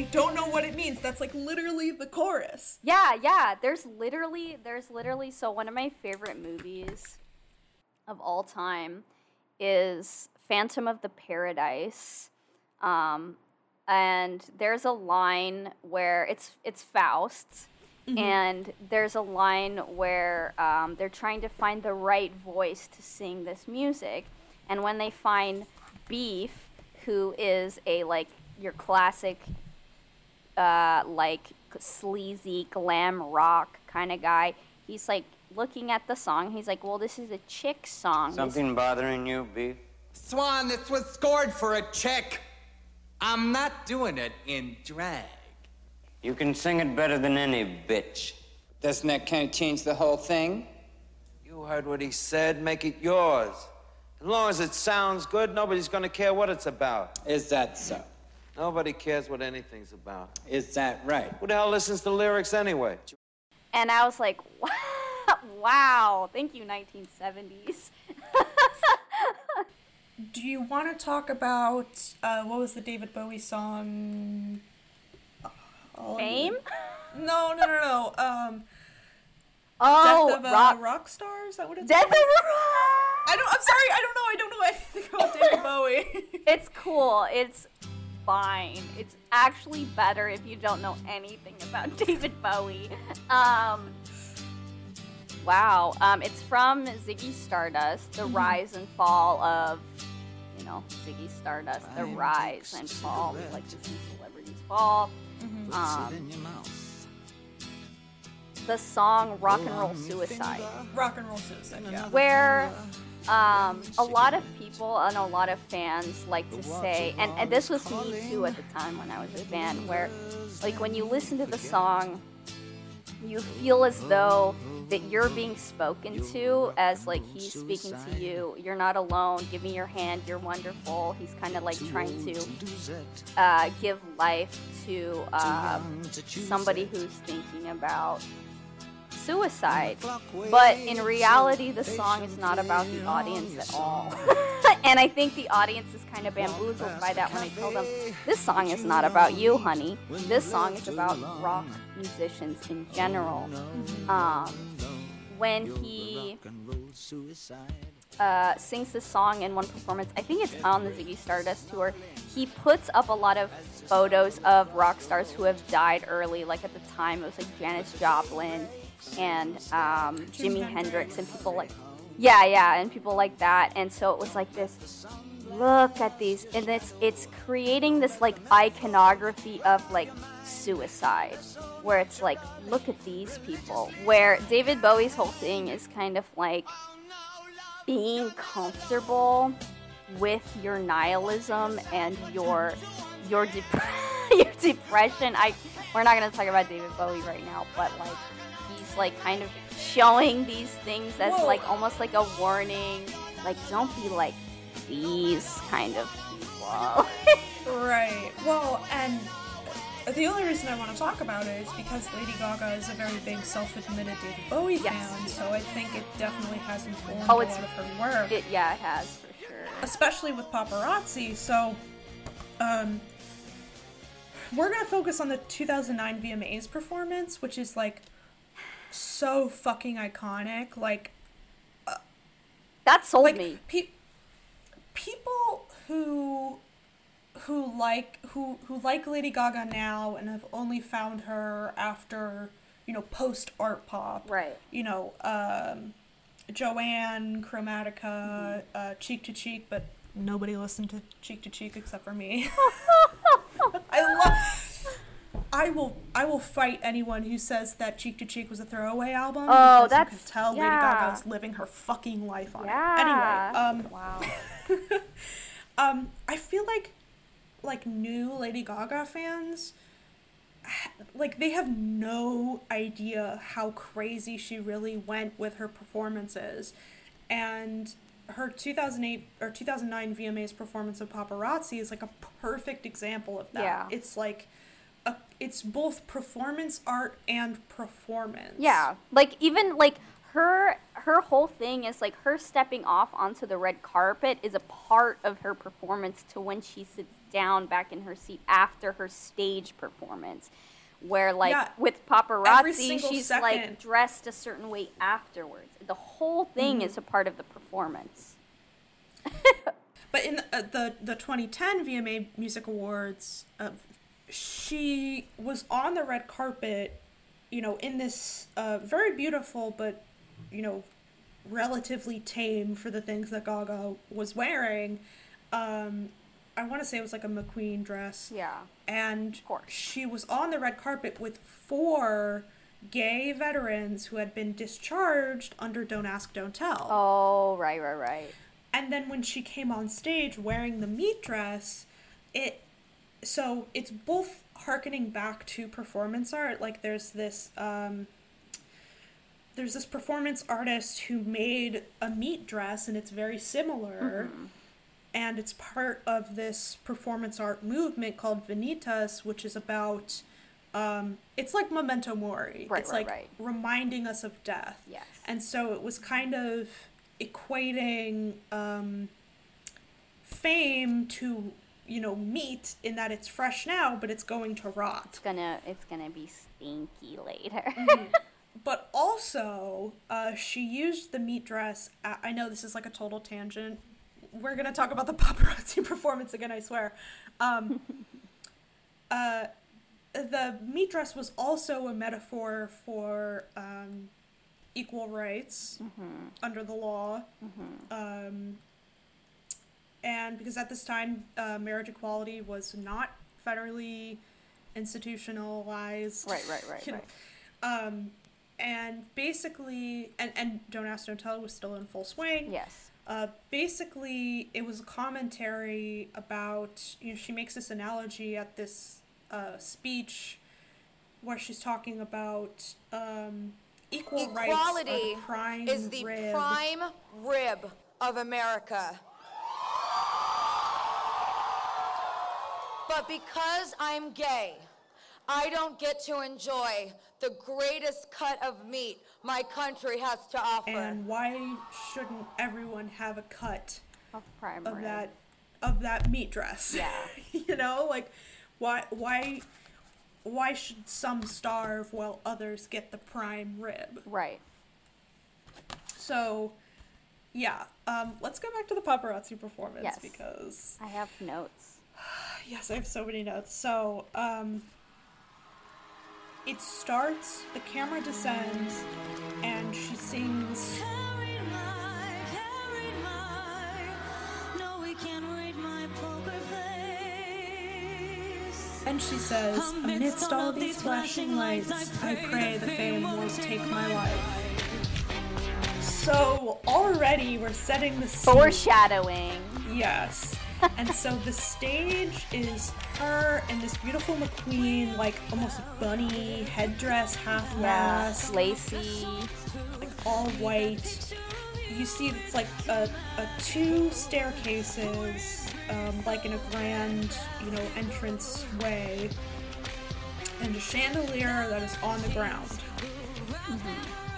they don't know what it means. That's like literally the chorus. Yeah, yeah. There's literally, there's literally. So one of my favorite movies of all time is Phantom of the Paradise, um, and there's a line where it's it's Faust, and there's a line where um, they're trying to find the right voice to sing this music, and when they find Beef, who is a like your classic uh, like sleazy glam rock kind of guy. He's like looking at the song. He's like, "Well, this is a chick song." This- Something bothering you, Beef? Swan, this was scored for a chick. I'm not doing it in drag. You can sing it better than any bitch. Doesn't that kind of change the whole thing? You heard what he said. Make it yours. As long as it sounds good, nobody's gonna care what it's about. Is that so? Nobody cares what anything's about. Is that right? Who the hell listens to lyrics anyway? and I was like, [LAUGHS] "Wow, thank you, 1970s." [LAUGHS] Do you want to talk about uh, what was the David Bowie song? Oh, Fame? No, no, no, no. Um, [LAUGHS] Oh, Death of uh, rock. Rock Star? Is that what it's Death of called? I don't. I'm sorry. I don't know. I don't know anything about David Bowie. It's cool. It's fine. It's actually better if you don't know anything about [LAUGHS] David Bowie. Um, wow. Um, it's from Ziggy Stardust, the rise and fall of, you know, Ziggy Stardust, the rise and fall. We like to see celebrities fall. Um, the song Rock and Roll Suicide Rock and roll suicide. Yeah. where um, a lot of people and a lot of fans like to say, and, and this was me too at the time when I was a fan, where like when you listen to the song, you feel as though that you're being spoken to as like he's speaking to you. You're not alone. Give me your hand. You're wonderful. He's kind of like trying to uh, give life to um, somebody who's thinking about suicide. But in reality, the song is not about the audience at all. [LAUGHS] and I think the audience is kind of bamboozled by that when I tell them, this song is not about you, honey. This song is about rock musicians in general. Um, when he uh, sings this song in one performance. I think it's on the Ziggy Stardust tour. He puts up a lot of photos of rock stars who have died early. Like at the time, it was like Janis Joplin and um, Jimi Hendrix and people like, yeah, yeah, and people like that. And so it was like this. Look at these, and it's it's creating this like iconography of like suicide, where it's like, look at these people. Where David Bowie's whole thing is kind of like being comfortable with your nihilism and your your dep- [LAUGHS] your depression. I we're not gonna talk about David Bowie right now, but like like kind of showing these things as Whoa. like almost like a warning, like don't be like these kind of people. [LAUGHS] Right. Well, and the only reason I want to talk about it is because Lady Gaga is a very big self-admitted David Bowie Yes. fan, so I think it definitely has informed Oh, a lot of her work, it yeah, it has for sure. especially with paparazzi. So, um, we're gonna focus on the 2009 VMAs performance, which is like so fucking iconic. Like, That sold like me. pe- people who who like who who like Lady Gaga now and have only found her after you know post art pop Right. you know um Joanne Chromatica Mm-hmm. uh Cheek to Cheek but nobody listened to Cheek to Cheek except for me [LAUGHS] I love I will I will fight anyone who says that Cheek to Cheek was a throwaway album Oh, because you can that's- tell Lady Gaga Gaga's living her fucking life on Yeah. it. Anyway, um wow. [LAUGHS] um, I feel like like new Lady Gaga fans like they have no idea how crazy she really went with her performances and her 2008 or 2009 VMA's performance of Paparazzi is like a perfect example of that. Yeah. It's like a, it's both performance art and performance. Yeah, like even like her her whole thing is like her stepping off onto the red carpet is a part of her performance to when she sits down back in her seat after her stage performance. Where like Yeah, with paparazzi, she's second. like dressed a certain way afterwards. The whole thing Mhm. is a part of the performance. [LAUGHS] But in the, uh, the the 2010 VMA Music Awards, uh, she was on the red carpet, you know, in this uh, very beautiful but, you know, relatively tame for the things that Gaga was wearing. Um, I want to say it was like a McQueen dress. Yeah. And of course. she was on the red carpet with four gay veterans who had been discharged under Don't Ask, Don't Tell. Oh, right, right, right. And then when she came on stage wearing the meat dress, it so it's both harkening back to performance art. Like there's this um there's this performance artist who made a meat dress and it's very similar. Mm-hmm. And it's part of this performance art movement called vanitas which is about um it's like memento mori. Right, it's right, like right. reminding us of death. Yes. And so it was kind of equating um, fame to, you know, meat in that it's fresh now, but it's going to rot. It's gonna it's gonna be stinky later. Mm-hmm. [LAUGHS] But also, uh, she used the meat dress. I I know this is like a total tangent. We're gonna talk about the [LAUGHS] paparazzi [LAUGHS] performance again. I swear. Um, uh, the meat dress was also a metaphor for um, equal rights under the law. Um, and because at this time, uh, marriage equality was not federally institutionalized. Right, right, right, you know. right. Um, and basically, and, and Don't Ask, Don't Tell was still in full swing. Yes. Uh, basically, it was a commentary about, you know, she makes this analogy at this uh, speech where she's talking about um, equal rights Equality the prime is the rib. prime rib of America. But because I'm gay, I don't get to enjoy the greatest cut of meat my country has to offer. And why shouldn't everyone have a cut of prime of rib. that of that meat dress? Yeah. [LAUGHS] you know, like why why why should some starve while others get the prime rib? Right. So, yeah. Um, let's go back to the paparazzi performance Yes. because I have notes. [SIGHS] yes, I have so many notes. So, um, it starts. The camera descends, and she sings. And she says, amidst all these flashing lights, I pray the fame won't take my life. So already we're setting the scene. Foreshadowing. Yes. And so the stage is her in this beautiful McQueen, like almost bunny headdress, half Yeah, mask, lacy, like all white. You see, it's like a, a two staircases, um, like in a grand, you know, entrance way, and a chandelier that is on the ground.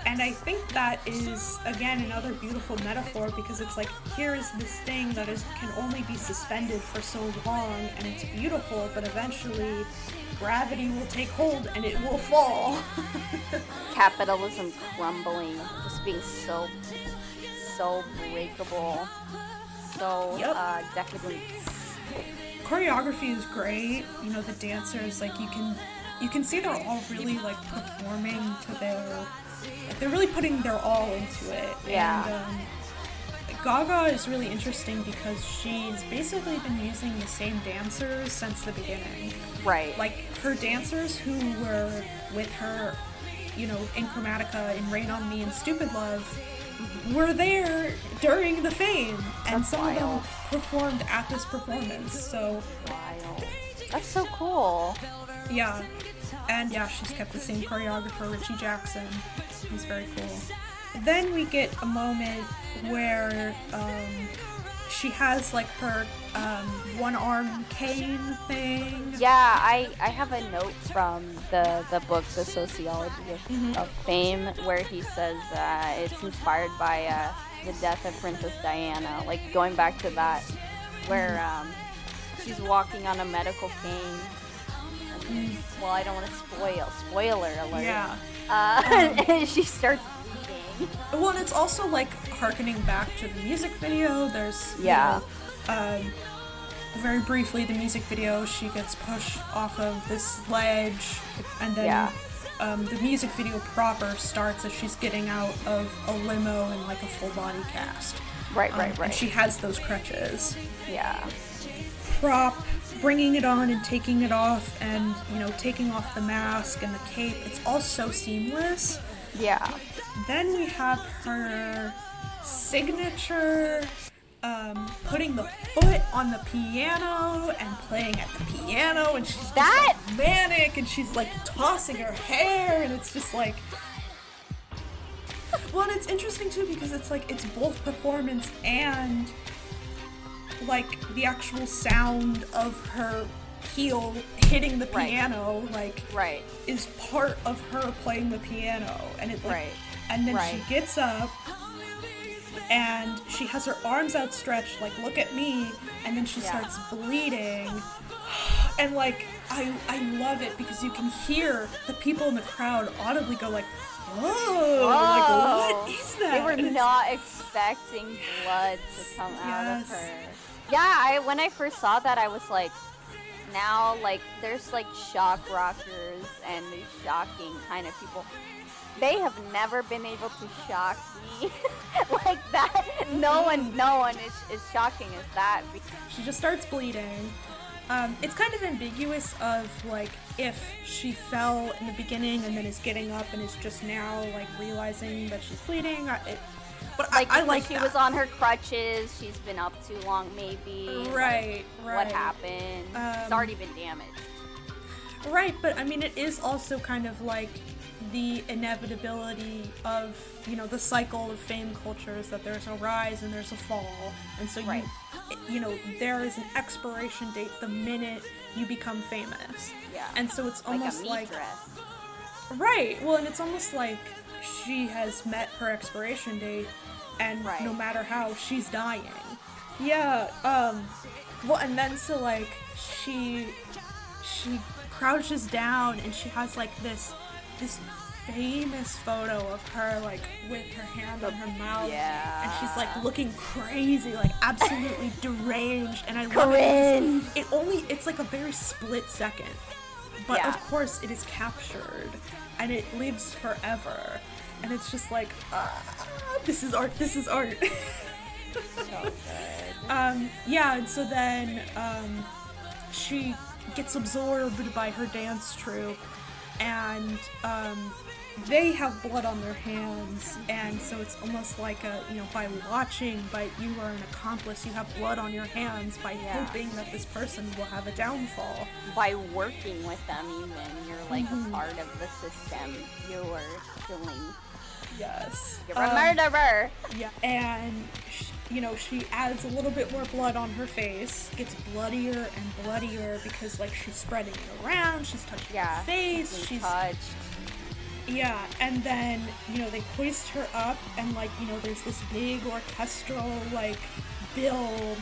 And I think that is again another beautiful metaphor because it's like here is this thing that is can only be suspended for so long and it's beautiful, but eventually gravity will take hold and it will fall. [LAUGHS] capitalism crumbling, just being so, so breakable, so Yep. uh, decadent. Choreography is great. You know the dancers like you can you can see they're all really like performing to their they're really putting their all into it. Yeah. And, um, Gaga is really interesting because she's basically been using the same dancers since the beginning. Right. Like her dancers who were with her, you know, in Chromatica, in Rain on Me, and Stupid Love, were there during the fame, and That's some of them wild. performed at this performance. So Wild. That's so cool. yeah, and yeah, she's kept the same choreographer, Richy Jackson. He's very cool. Then we get a moment where um, she has like her um, one arm cane thing. Yeah, I, I have a note from the, the book, The Sociology of, Mhm. of Fame, where he says uh, it's inspired by uh, the death of Princess Diana. Like going back to that, where um, she's walking on a medical cane. Well, I don't want to spoil. Spoiler alert. Yeah. Uh, [LAUGHS] and she starts bleeding. Well, and it's also like harkening back to the music video. There's you Yeah. know, um, very briefly, the music video, she gets pushed off of this ledge, and then Yeah. um, the music video proper starts as she's getting out of a limo in like a full body cast. Right, Um, right, And right. she has those crutches. Yeah. Prop, bringing it on and taking it off, and you know, taking off the mask and the cape. It's all so seamless. Yeah. Then we have her signature um, putting the foot on the piano and playing at the piano, and she's just, That- like, manic, and she's like tossing her hair, and it's just like. Well, and it's interesting too because it's like it's both performance and like the actual sound of her heel hitting the Right. piano, like Right. is part of her playing the piano, and it like, Right. and then Right. she gets up and she has her arms outstretched, like look at me, and then she Yeah. starts bleeding, and like I I love it because you can hear the people in the crowd audibly go like, whoa, like Whoa. what is that? They were not expecting blood to come out of her. Yeah, I when I first saw that, I was like, now like there's like shock rockers and these shocking kind of people. They have never been able to shock me [LAUGHS] like that. No one, no one is is shocking as that. She just starts bleeding. Um, it's kind of ambiguous of like if she fell in the beginning and then is getting up and is just now like realizing that she's bleeding. It, but Like I, I like she that. was on her crutches. She's been up too long, maybe. like, Right, What right. happened? it's Um, already been damaged. Right, but I mean, it is also kind of like the inevitability of you know the cycle of fame cultures that there's a rise and there's a fall, and so Right. you you know there is an expiration date the minute you become famous. Yeah. And so it's Like almost like, dress. right. Well, and it's almost like she has met her expiration date, and Right. no matter how, she's dying. Yeah. Um. Well, and then so like she she crouches down and she has like this this famous photo of her like with her hand on her mouth Yeah. and she's like looking crazy like absolutely [LAUGHS] deranged and i love it it only it's like a very split second but Yeah. of course it is captured and it lives forever and it's just like ah, this is art this is art. [LAUGHS] Um yeah and so then um she gets absorbed by her dance troupe and um they have blood on their hands. And so it's almost like a you know by watching by you are an accomplice you have blood on your hands by Yeah. hoping that this person will have a downfall. By working with them even you're like Mhm. a part of the system you are killing yes. You're a Um, murderer Yeah, and sh you know she adds a little bit more blood on her face, gets bloodier and bloodier because like she's spreading it around, she's touching Yeah, her face, she's she's touched. yeah, and then you know they hoist her up and like you know there's this big orchestral like build,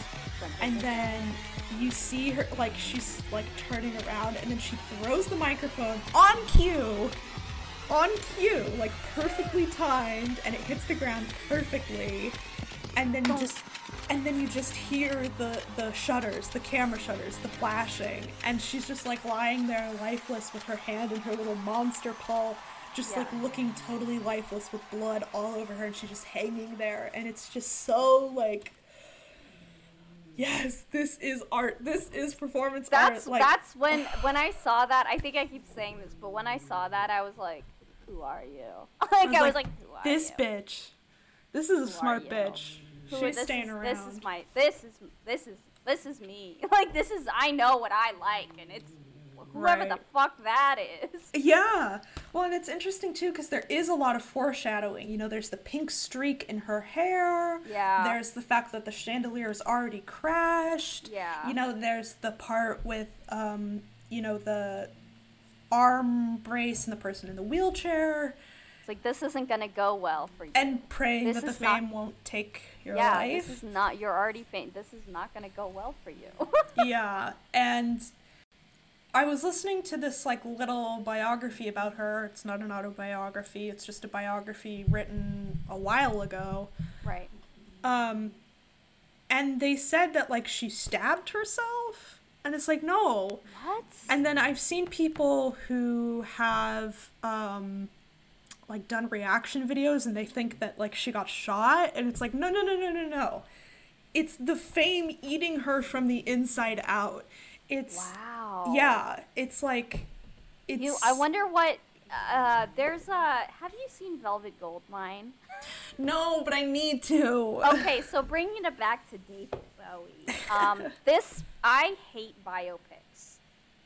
and then you see her like she's like turning around and then she throws the microphone on cue on cue, like perfectly timed, and it hits the ground perfectly, and then you just and then you just hear the the shutters, the camera shutters, the flashing, and she's just like lying there lifeless with her hand in her little monster paw, just like looking totally lifeless with blood all over her, and she's just hanging there, and it's just so like. Yes, this is art. This is performance that's art. Like, that's when when i saw that i think i keep saying this but when i saw that i was like who are you [LAUGHS] like i was like, who are this you? bitch. This is a Who are smart bitch. Who- She's this staying is, around. This is my. This is this is this is me. [LAUGHS] Like this is. I know what I like, and it's whoever the fuck that is. [LAUGHS] Yeah. Well, and it's interesting too because there is a lot of foreshadowing. You know, there's the pink streak in her hair. Yeah. There's the fact that the chandelier is already crashed. Yeah. You know, there's the part with, um, you know, the arm brace and the person in the wheelchair. It's like, this isn't gonna go well for you. And praying This that the is not- fame won't take your yeah, life. this is not. You're already faint. This is not gonna go well for you. [LAUGHS] yeah, and I was listening to this like little biography about her. It's not an autobiography. It's just a biography written a while ago. right. Um and they said that like she stabbed herself and it's like no. What? And then I've seen people who have um like done reaction videos and they think that like she got shot and it's like no no no no no no. It's the fame eating her from the inside out. It's Wow. yeah, it's like it's You. I wonder what. Uh, there's a. Have you seen Velvet Goldmine? No, but I need to. okay, [LAUGHS] so bringing it back to David Um, [LAUGHS] this I hate biopics,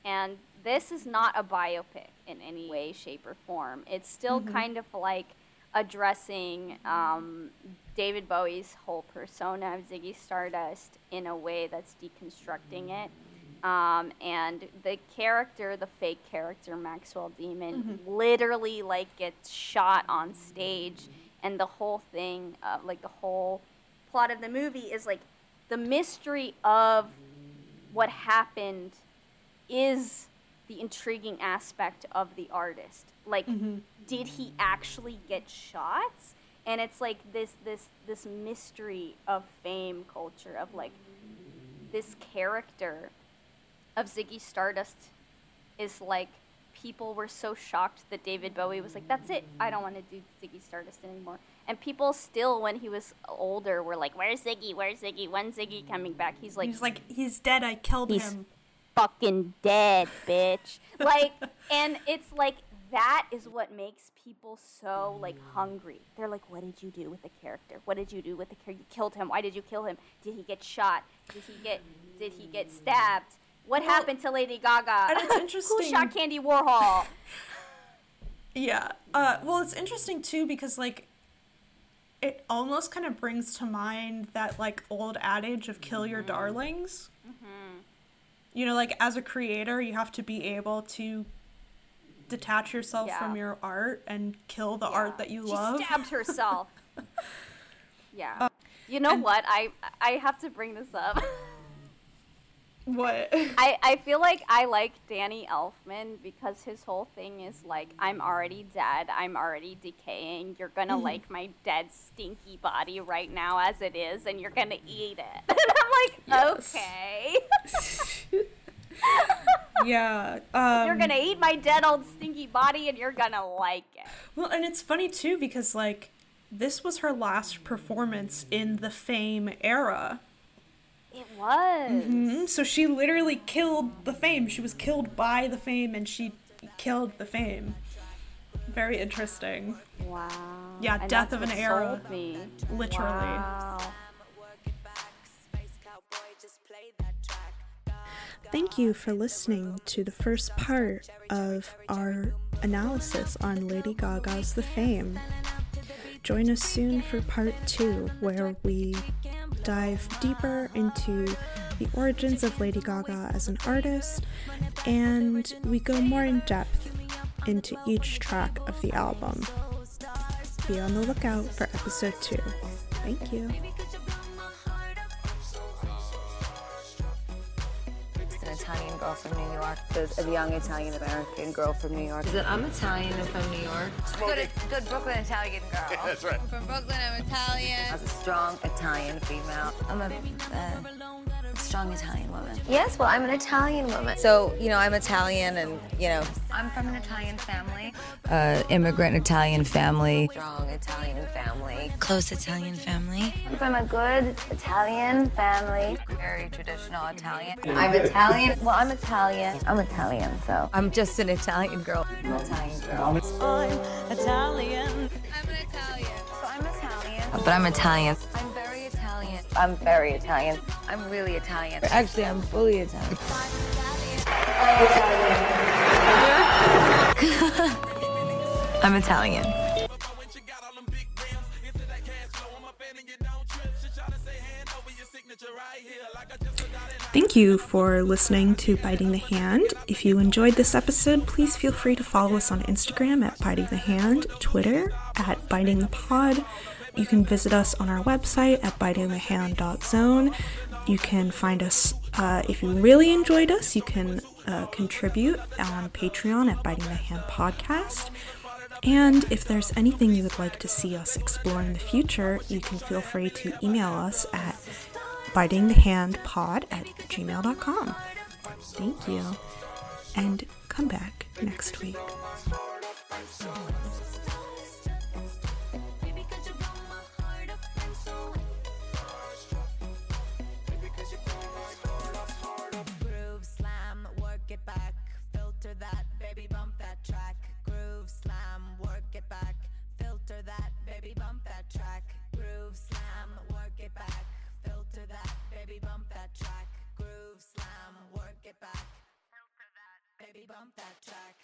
and this is not a biopic in any way, shape, or form. It's still Mhm. kind of like addressing um, David Bowie's whole persona of Ziggy Stardust in a way that's deconstructing it. Um, and the character, the fake character Maxwell Demon, literally like gets shot on stage, and the whole thing, uh, like the whole plot of the movie, is like the mystery of what happened is the intriguing aspect of the artist. Like, mm-hmm. did he actually get shots? And it's like this this this mystery of fame culture of like this character of Ziggy Stardust is like people were so shocked that David Bowie was like, "That's it, I don't want to do Ziggy Stardust anymore." And people still, when he was older, were like, "Where's Ziggy? Where's Ziggy? When's Ziggy coming back?" He's like, He's like he's dead. I killed He's him. fucking dead, bitch. [LAUGHS] Like, and it's like that is what makes people so like hungry. They're like, what did you do with the character? What did you do with the character? You killed him. Why did you kill him? Did he get shot? Did he get? Did he get stabbed? What happened to Lady Gaga? and it's interesting. [LAUGHS] Who shot Candy Warhol? [LAUGHS] Yeah. Uh, well, it's interesting too because like it almost kind of brings to mind that like old adage of "kill your darlings." Mm-hmm. You know, like as a creator, you have to be able to detach yourself Yeah. from your art and kill the art that you She love. stabbed herself. [LAUGHS] yeah. Uh, you know and- what? I I have to bring this up. [LAUGHS] What? [LAUGHS] I, I feel like I like Danny Elfman because his whole thing is like, I'm already dead, I'm already decaying, you're gonna Mhm. like my dead stinky body right now as it is, and you're gonna eat it. [LAUGHS] And I'm like, okay. [LAUGHS] yeah. Um, you're gonna eat my dead old stinky body and you're gonna like it. Well, and it's funny too because like this was her last performance in the Fame era. It was. hmm So she literally killed the Fame. She was killed by the Fame, and she killed the Fame. Very interesting. Wow. Yeah, And death that's of an what era. me. Literally. Wow. Thank you for listening to the first part of our analysis on Lady Gaga's The Fame. Join us soon for part two, where we dive deeper into the origins of Lady Gaga as an artist and we go more in depth into each track of the album. Be on the lookout for episode two. Thank you. Italian girl from New York. There's a young Italian American girl from New York. Is it I'm Italian and from New York? Good, good Brooklyn Italian girl. That's right. I'm from Brooklyn. I'm Italian. I was a strong Italian female. I'm a uh, strong Italian woman. Yes, well, I'm an Italian woman. So, you know, I'm Italian and, you know, I'm from an Italian family. Uh, immigrant Italian family. Strong Italian family. Close Italian family. I'm from a good Italian family. Very traditional Italian. I'm Italian. Well, I'm Italian. I'm Italian, so. I'm just an Italian girl. I'm an Italian girl. I'm Italian. I'm an Italian. So I'm Italian. But I'm Italian. I'm Italian. I'm very Italian. I'm really Italian. Actually, I'm fully Italian. [LAUGHS] I'm Italian. Thank you for listening to Biting the Hand. If you enjoyed this episode, please feel free to follow us on Instagram at Biting the Hand, Twitter at Biting the Pod. You can visit us on our website at bitingthehand.zone. You can find us, uh, if you really enjoyed us, you can uh, contribute on Patreon at Biting the Hand Podcast. And if there's anything you would like to see us explore in the future, you can feel free to email us at bitingthehandpod at gmail.com. Thank you. And come back next week. That, track.